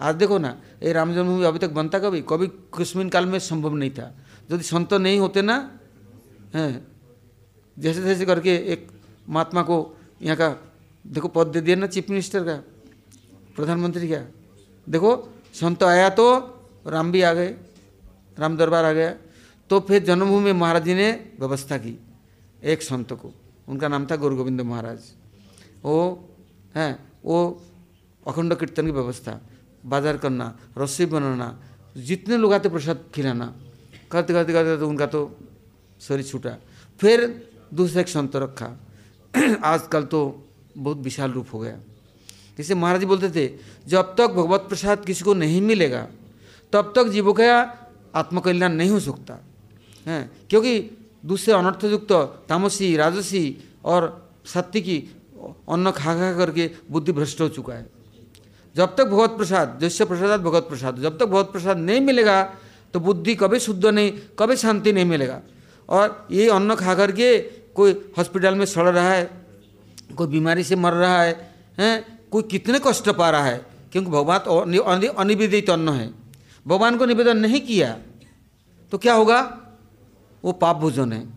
आज देखो ना, ये राम जन्मभूमि अभी तक बनता कभी? कभी कुष्मीन काल में संभव नहीं था। यदि संत नहीं होते ना, हैं जैसे जैसे करके एक महात्मा को यहाँ का, देखो, पद दे दिया ना चीफ मिनिस्टर का, प्रधानमंत्री का। देखो, संत आया तो राम भी आ गए, राम दरबार आ गया। तो फिर जन्मभूमि महाराज जी ने व्यवस्था की। एक संत को। उनका नाम था गुरु गोविंद महाराज। वो, हैं, वो अखंड कीर्तन की व्यवस्था, बाज़ार करना, रस्सी बनाना, जितने लोग आते प्रसाद खिलाना, करते करते करते तो उनका तो शरीर छूटा। फिर दूसरा एक संत रखा। <clears throat> आजकल तो बहुत विशाल रूप हो गया। जैसे महाराज जी बोलते थे, जब तक भगवत प्रसाद किसी को नहीं मिलेगा, तब तक जीवों का आत्मकल्याण नहीं हो सकता। है, क्योंकि दूसरे अनर्थयुक्त तामसी, राजसी और सात्विकी अन्न खा खा करके बुद्धि भ्रष्ट हो चुका है। जब तक भगवत प्रसाद, जैसे प्रसाद भगवत प्रसाद, जब तक भगवत प्रसाद नहीं मिलेगा तो बुद्धि कभी शुद्ध नहीं, कभी शांति नहीं मिलेगा। और ये अन्न खा करके कोई हॉस्पिटल में सड़ रहा है, कोई बीमारी से मर रहा है, हैं, कोई कितने कष्ट पा रहा है, क्योंकि भगवान तो अनिवेदित अन्न है। भगवान को निवेदन नहीं किया तो क्या होगा? वो पाप भोजन है।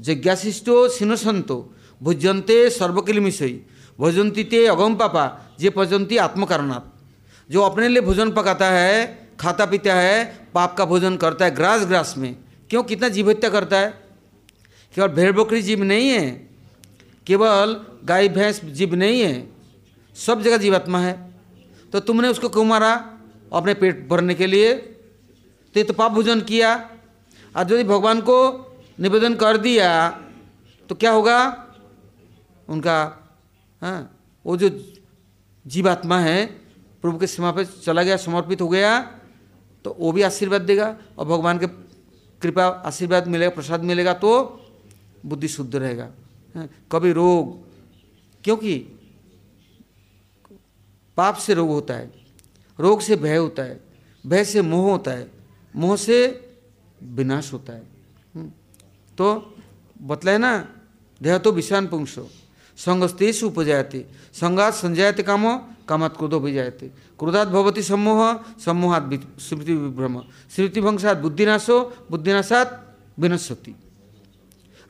जिज्ञाशिष्टो सिनसंतो भुजंते सर्वकिलमिशई भोजंती ते अगम पापा, जे पजंती आत्मकारणात्। जो अपने लिए भोजन पकाता है, खाता पीता है, पाप का भोजन करता है ग्रास ग्रास में, क्यों कितना जीव हत्या करता है? केवल भेड़ बकरी जीव नहीं है, केवल गाय भैंस जीव नहीं है, सब जगह जीवात्मा है। तो तुमने उसको क्यों मारा? अपने पेट भरने के लिए। तो ये तो पाप भोजन किया। और यदि भगवान को निवेदन कर दिया तो क्या होगा? उनका हाँ वो जो जीवात्मा है प्रभु के सीमा पर चला गया समर्पित हो गया तो वो भी आशीर्वाद देगा और भगवान के कृपा आशीर्वाद मिलेगा प्रसाद मिलेगा तो बुद्धि शुद्ध रहेगा। हाँ, कभी रोग क्योंकि पाप से रोग होता है रोग से भय होता है भय से मोह होता है मोह से विनाश होता है। तो बतलाए ना, देह तो विषान पुंसो। संगस्तेषु उपजायते। संगात संजायते काम, कामात क्रोधो विजायते क्रोधात भवती सम्मोह, सम्मोहात स्मृति विभ्रम। स्मृति भंसात बुद्धिनाशो, बुद्धिनाशात विनश्यति।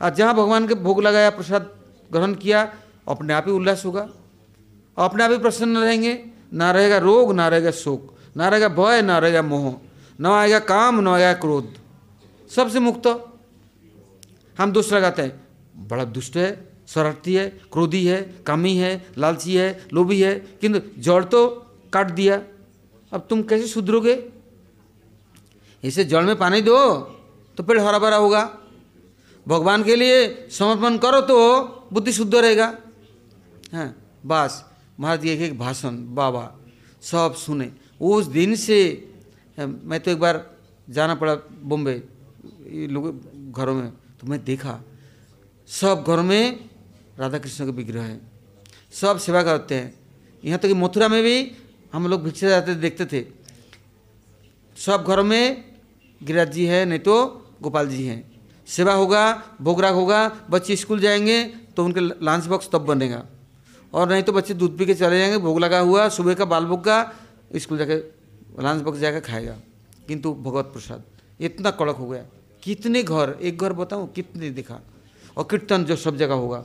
आज जहाँ भगवान के भोग लगाया, प्रसाद ग्रहण किया, अपने आप ही उल्लास होगा। अपने आप ही प्रसन्न रहेंगे। ना रहेगा रोग, ना रहेगा शोक। ना रहेगा भय, ना रहेगा मोह। ना आएगा काम, न आएगा क्रोध। सबसे मुक्त। हम दुष्ट लगाते हैं, बड़ा दुष्ट है, शरारती है, क्रोधी है, कामी है, लालची है, लोभी है, किंतु जड़ तो काट दिया। अब तुम कैसे सुधरोगे? इसे जड़ में पानी दो तो पेड़ हरा भरा होगा। भगवान के लिए समर्पण करो तो बुद्धि शुद्ध रहेगा। हाँ बस, महाराज एक एक भाषण, बाबा, सब सुने। उस दिन से, मैं तो एक बार जाना पड़ा बॉम्बे। लोग घरों में तो मैं देखा, सब घरों में राधा कृष्ण का विग्रह है। सब सेवा करते हैं। यहाँ तक तो कि मथुरा में भी हम लोग भिक्षा जाते देखते थे। सब घरों में गिरिराज जी है, नहीं तो गोपाल जी हैं। सेवा होगा भोगराग होगा, बच्चे स्कूल जाएँगे तो उनके लंच बॉक्स तब बनेगा। और नहीं तो बच्चे दूध पी के चले जाएँगे, भोग लगा हुआ, सुबह का बाल भोग का, स्कूल जाके लंच बॉक्स जाकर खाएगा। किंतु भगवत प्रसाद, इतना कड़क हो गया। कितने घर एक घर बताऊँ कितने दिखा। और कीर्तन जो सब जगह होगा।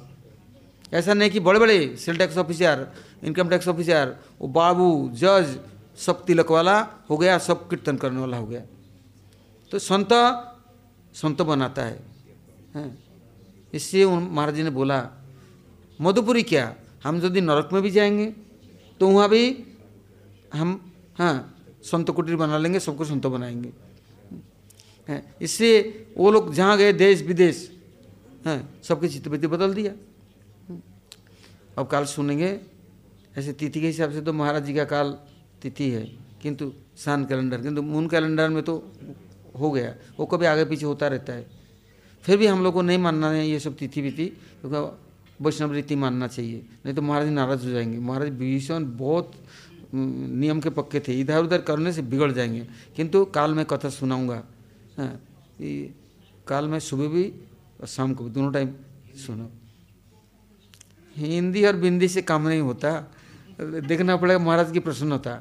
ऐसा नहीं कि बड़े बड़े sale tax officer income tax officer वो बाबू जज सब तिलक वाला हो गया सब कीर्तन करने वाला हो गया। तो संत संत बनाता है, है? इससे महाराज जी ने बोला मधुपुरी क्या? हम यदि नरक में भी जाएँगे तो वहाँ भी हम हाँ संत कुटीर बना लेंगे सबको संत बनाएँगे। इससे वो लोग जहाँ गए, देश, विदेश, हैं सबकी चित्रवृत्ति बदल दिया। अब काल सुनेंगे। ऐसे तिथि के हिसाब से तो महाराज जी का काल तिथि है, किंतु सान कैलेंडर, किंतु मून कैलेंडर में तो हो गया। वो कभी आगे पीछे होता रहता है। फिर भी हम लोग को नहीं मानना है ये सब तिथि विथि क्योंकि वैष्णव रीति मानना चाहिए। नहीं तो महाराज नाराज़ हो जाएँगे। महाराज भीषण बहुत नियम के पक्के थे। इधर उधर करने से बिगड़ जाएँगे। किंतु काल में कथा सुनाऊँगा। हाँ काल में सुबह भी और शाम को भी दोनों टाइम सुनो। हिंदी और बिंदी से काम नहीं होता देखना पड़ेगा महाराज की प्रसन्नता।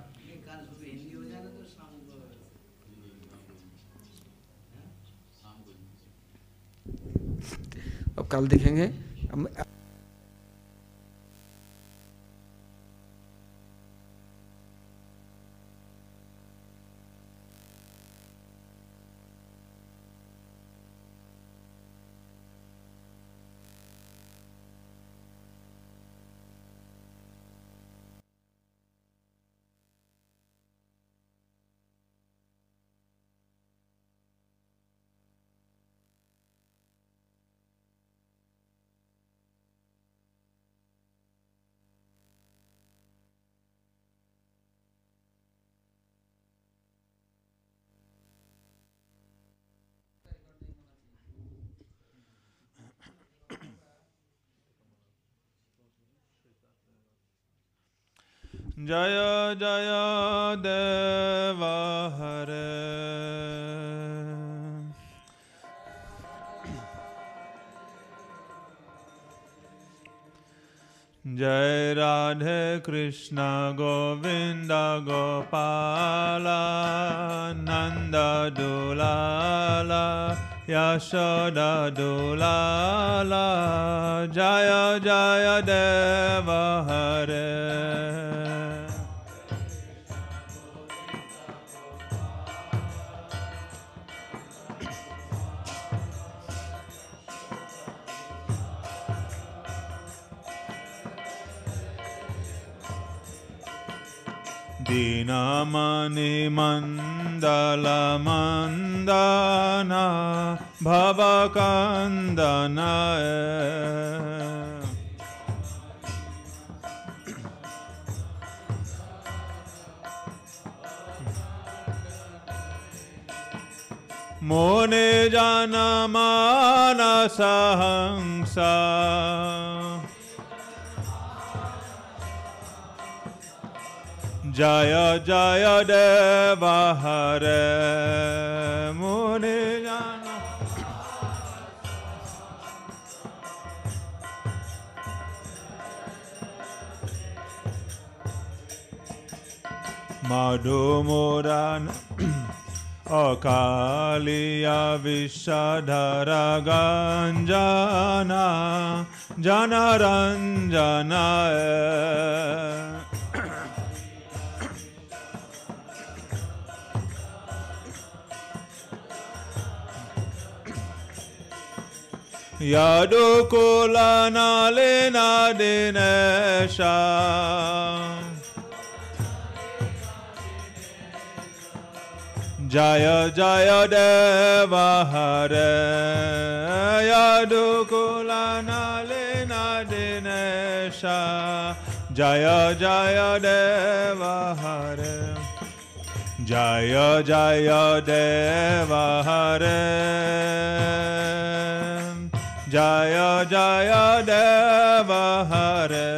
अब कल देखेंगे। जय जय देव हरे जय राधे कृष्ण गोविंद गोपाल नंद दुलाला, यशोदा दुलाला। जय जय देव हरे दीनमणि मण्डलमन्दना भवकन्दनय मोने जनमानसहंसा जय जय देव हरे मुनि जन। मधुमुरन <clears throat> अकालिया विषधर गञ्जना जनरञ्जनाय Yadukulanalina Jaya Jaya Deva Hare. Yadukula Nalina Dinesha Jaya Jaya Deva Hare. Jaya Jaya Deva Hare Jaya Jaya Deva Hare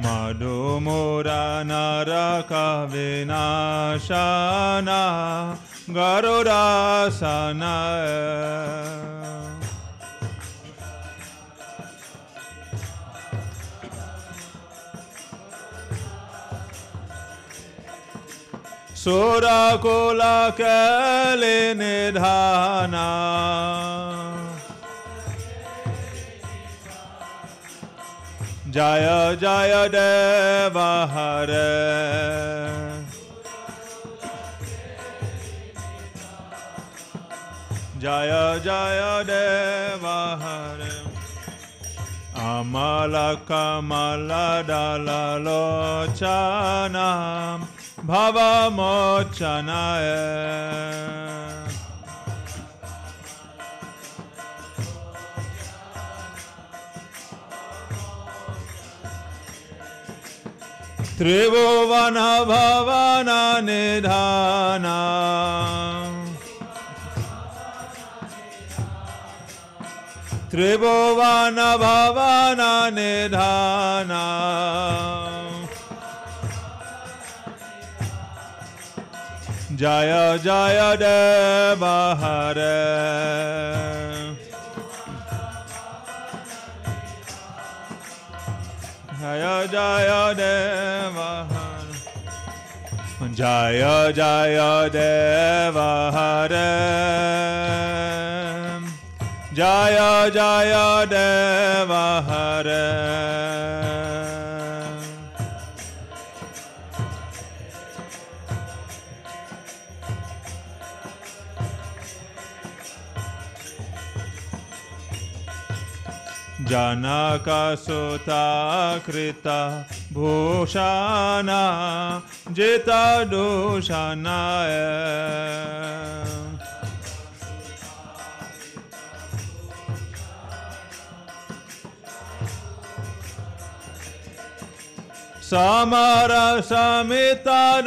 Madhumura Naraka Vinashana सोरा कोला कैले निधाना जय जय देवाहर जय जय देवाहर अमल कमल डाल लोचना Mochanaya त्रिभुवन भवन निधान। त्रिभुवन भवन निधान। Jaya Jaya Deva Hare Jaya Jaya Deva Hare Jaya Jaya Deva Hare Jaya Jaya Deva Hare Janakasuta Krita Bhushana Jita Dushanaya Samara Samita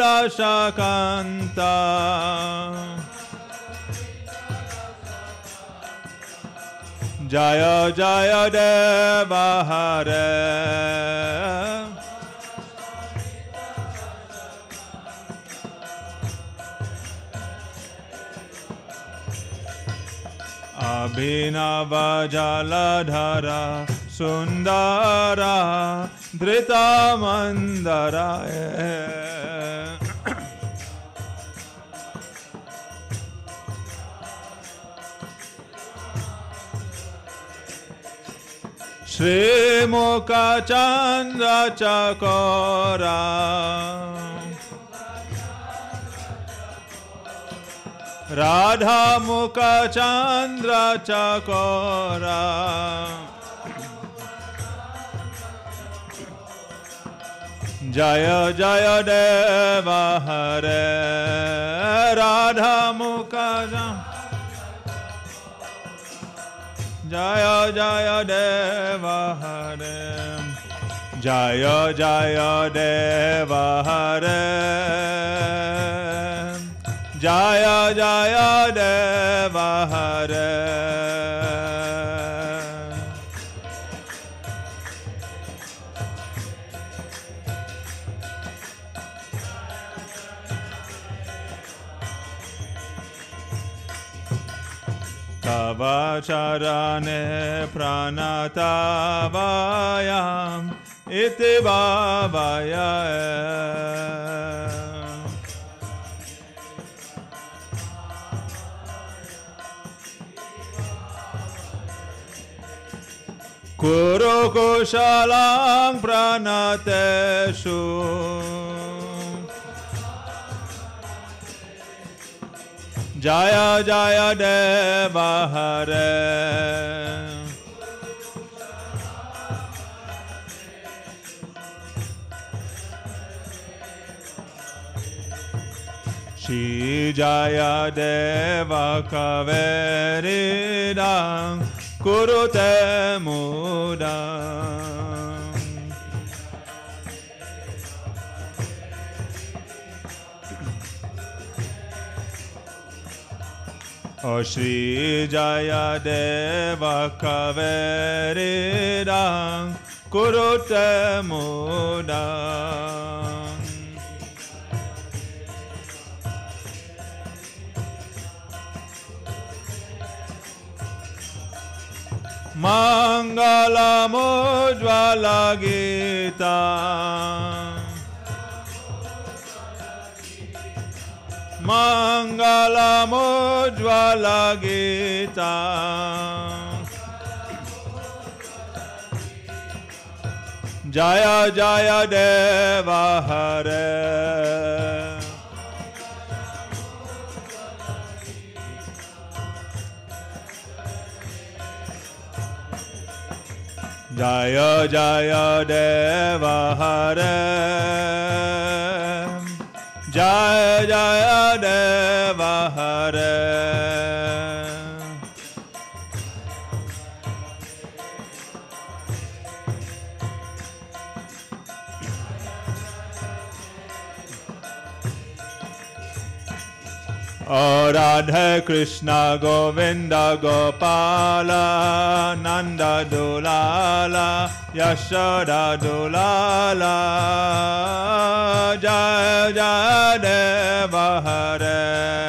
जय जय देव हरे अभिनव जलधरा सुंदरा धृता Mandra Mandara Srimuka Chandra Chakora Radha Mukha Chandra Chakora Jaya Jaya Deva Hare Radha Jaya Jaya Deva Hare. Jaya Jaya Deva Hare. Jaya Jaya Deva Hare तव चरणे प्रणतवयम् इति भावय। कुरु प्रणतेषु। Jaya Jaya Deva Hare Shri Jaya Deva Kaveridam Kurute Mudam O Shri Jaya Deva Kaveridam Kurute Mudam Mangalamujvala Mangala Gita. Jaya Jaya Deva Hare. Jaya Jaya Deva Hare. Jaya Jaya Deva Hare O Radha Krishna Govinda Gopala Nanda Dulala Yashoda Dulala Jaya Jaya Deva Hare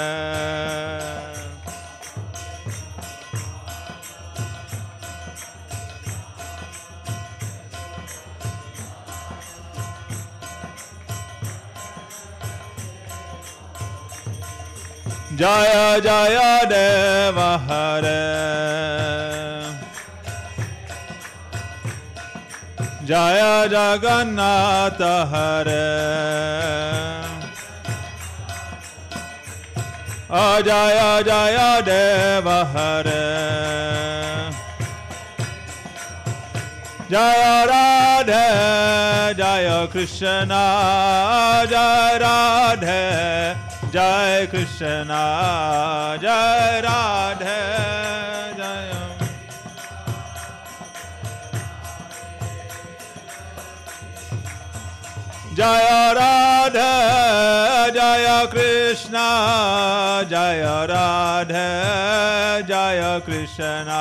Jaya Deva Hare Jaya Jagannatha Hare O Jaya Jaya Deva Hare Jaya Radhe Jaya Krishna Jaya Radhe Jai Krishna Jai Radhe Jai Jaya Radhe Jaya Krishna Jaya Radhe Jaya Krishna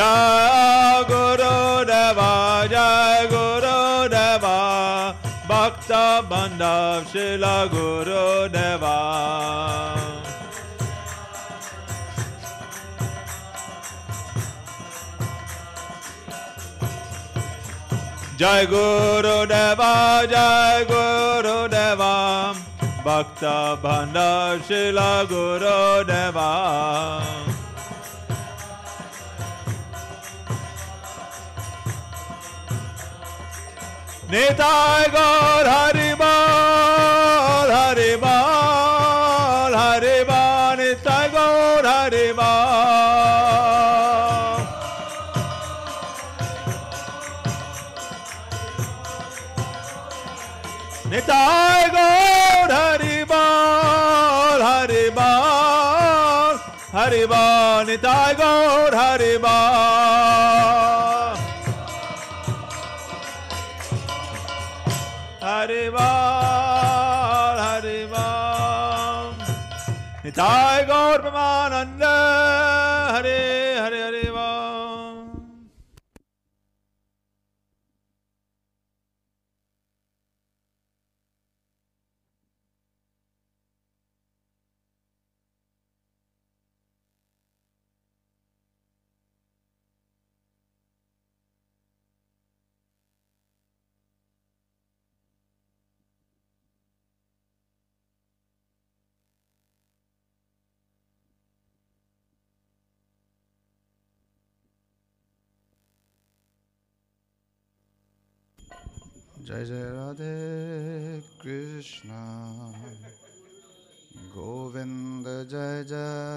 Jai Guru Deva, Jai Guru Deva, Bhakta Bandhav Shila Guru Deva. Jai Guru Deva, Jai Guru Deva, Bhakta Bandhav Shila Guru Deva. Nitai Gaur Haribol, Haribol, Haribol, Nitai Gaur Haribol. Nitai Gaur Haribol, Haribol, Haribol, Nitai Gaur Haribol. Pramananda, Hare Hare Haribol. जय जय राधे कृष्ण गोविंद जय जय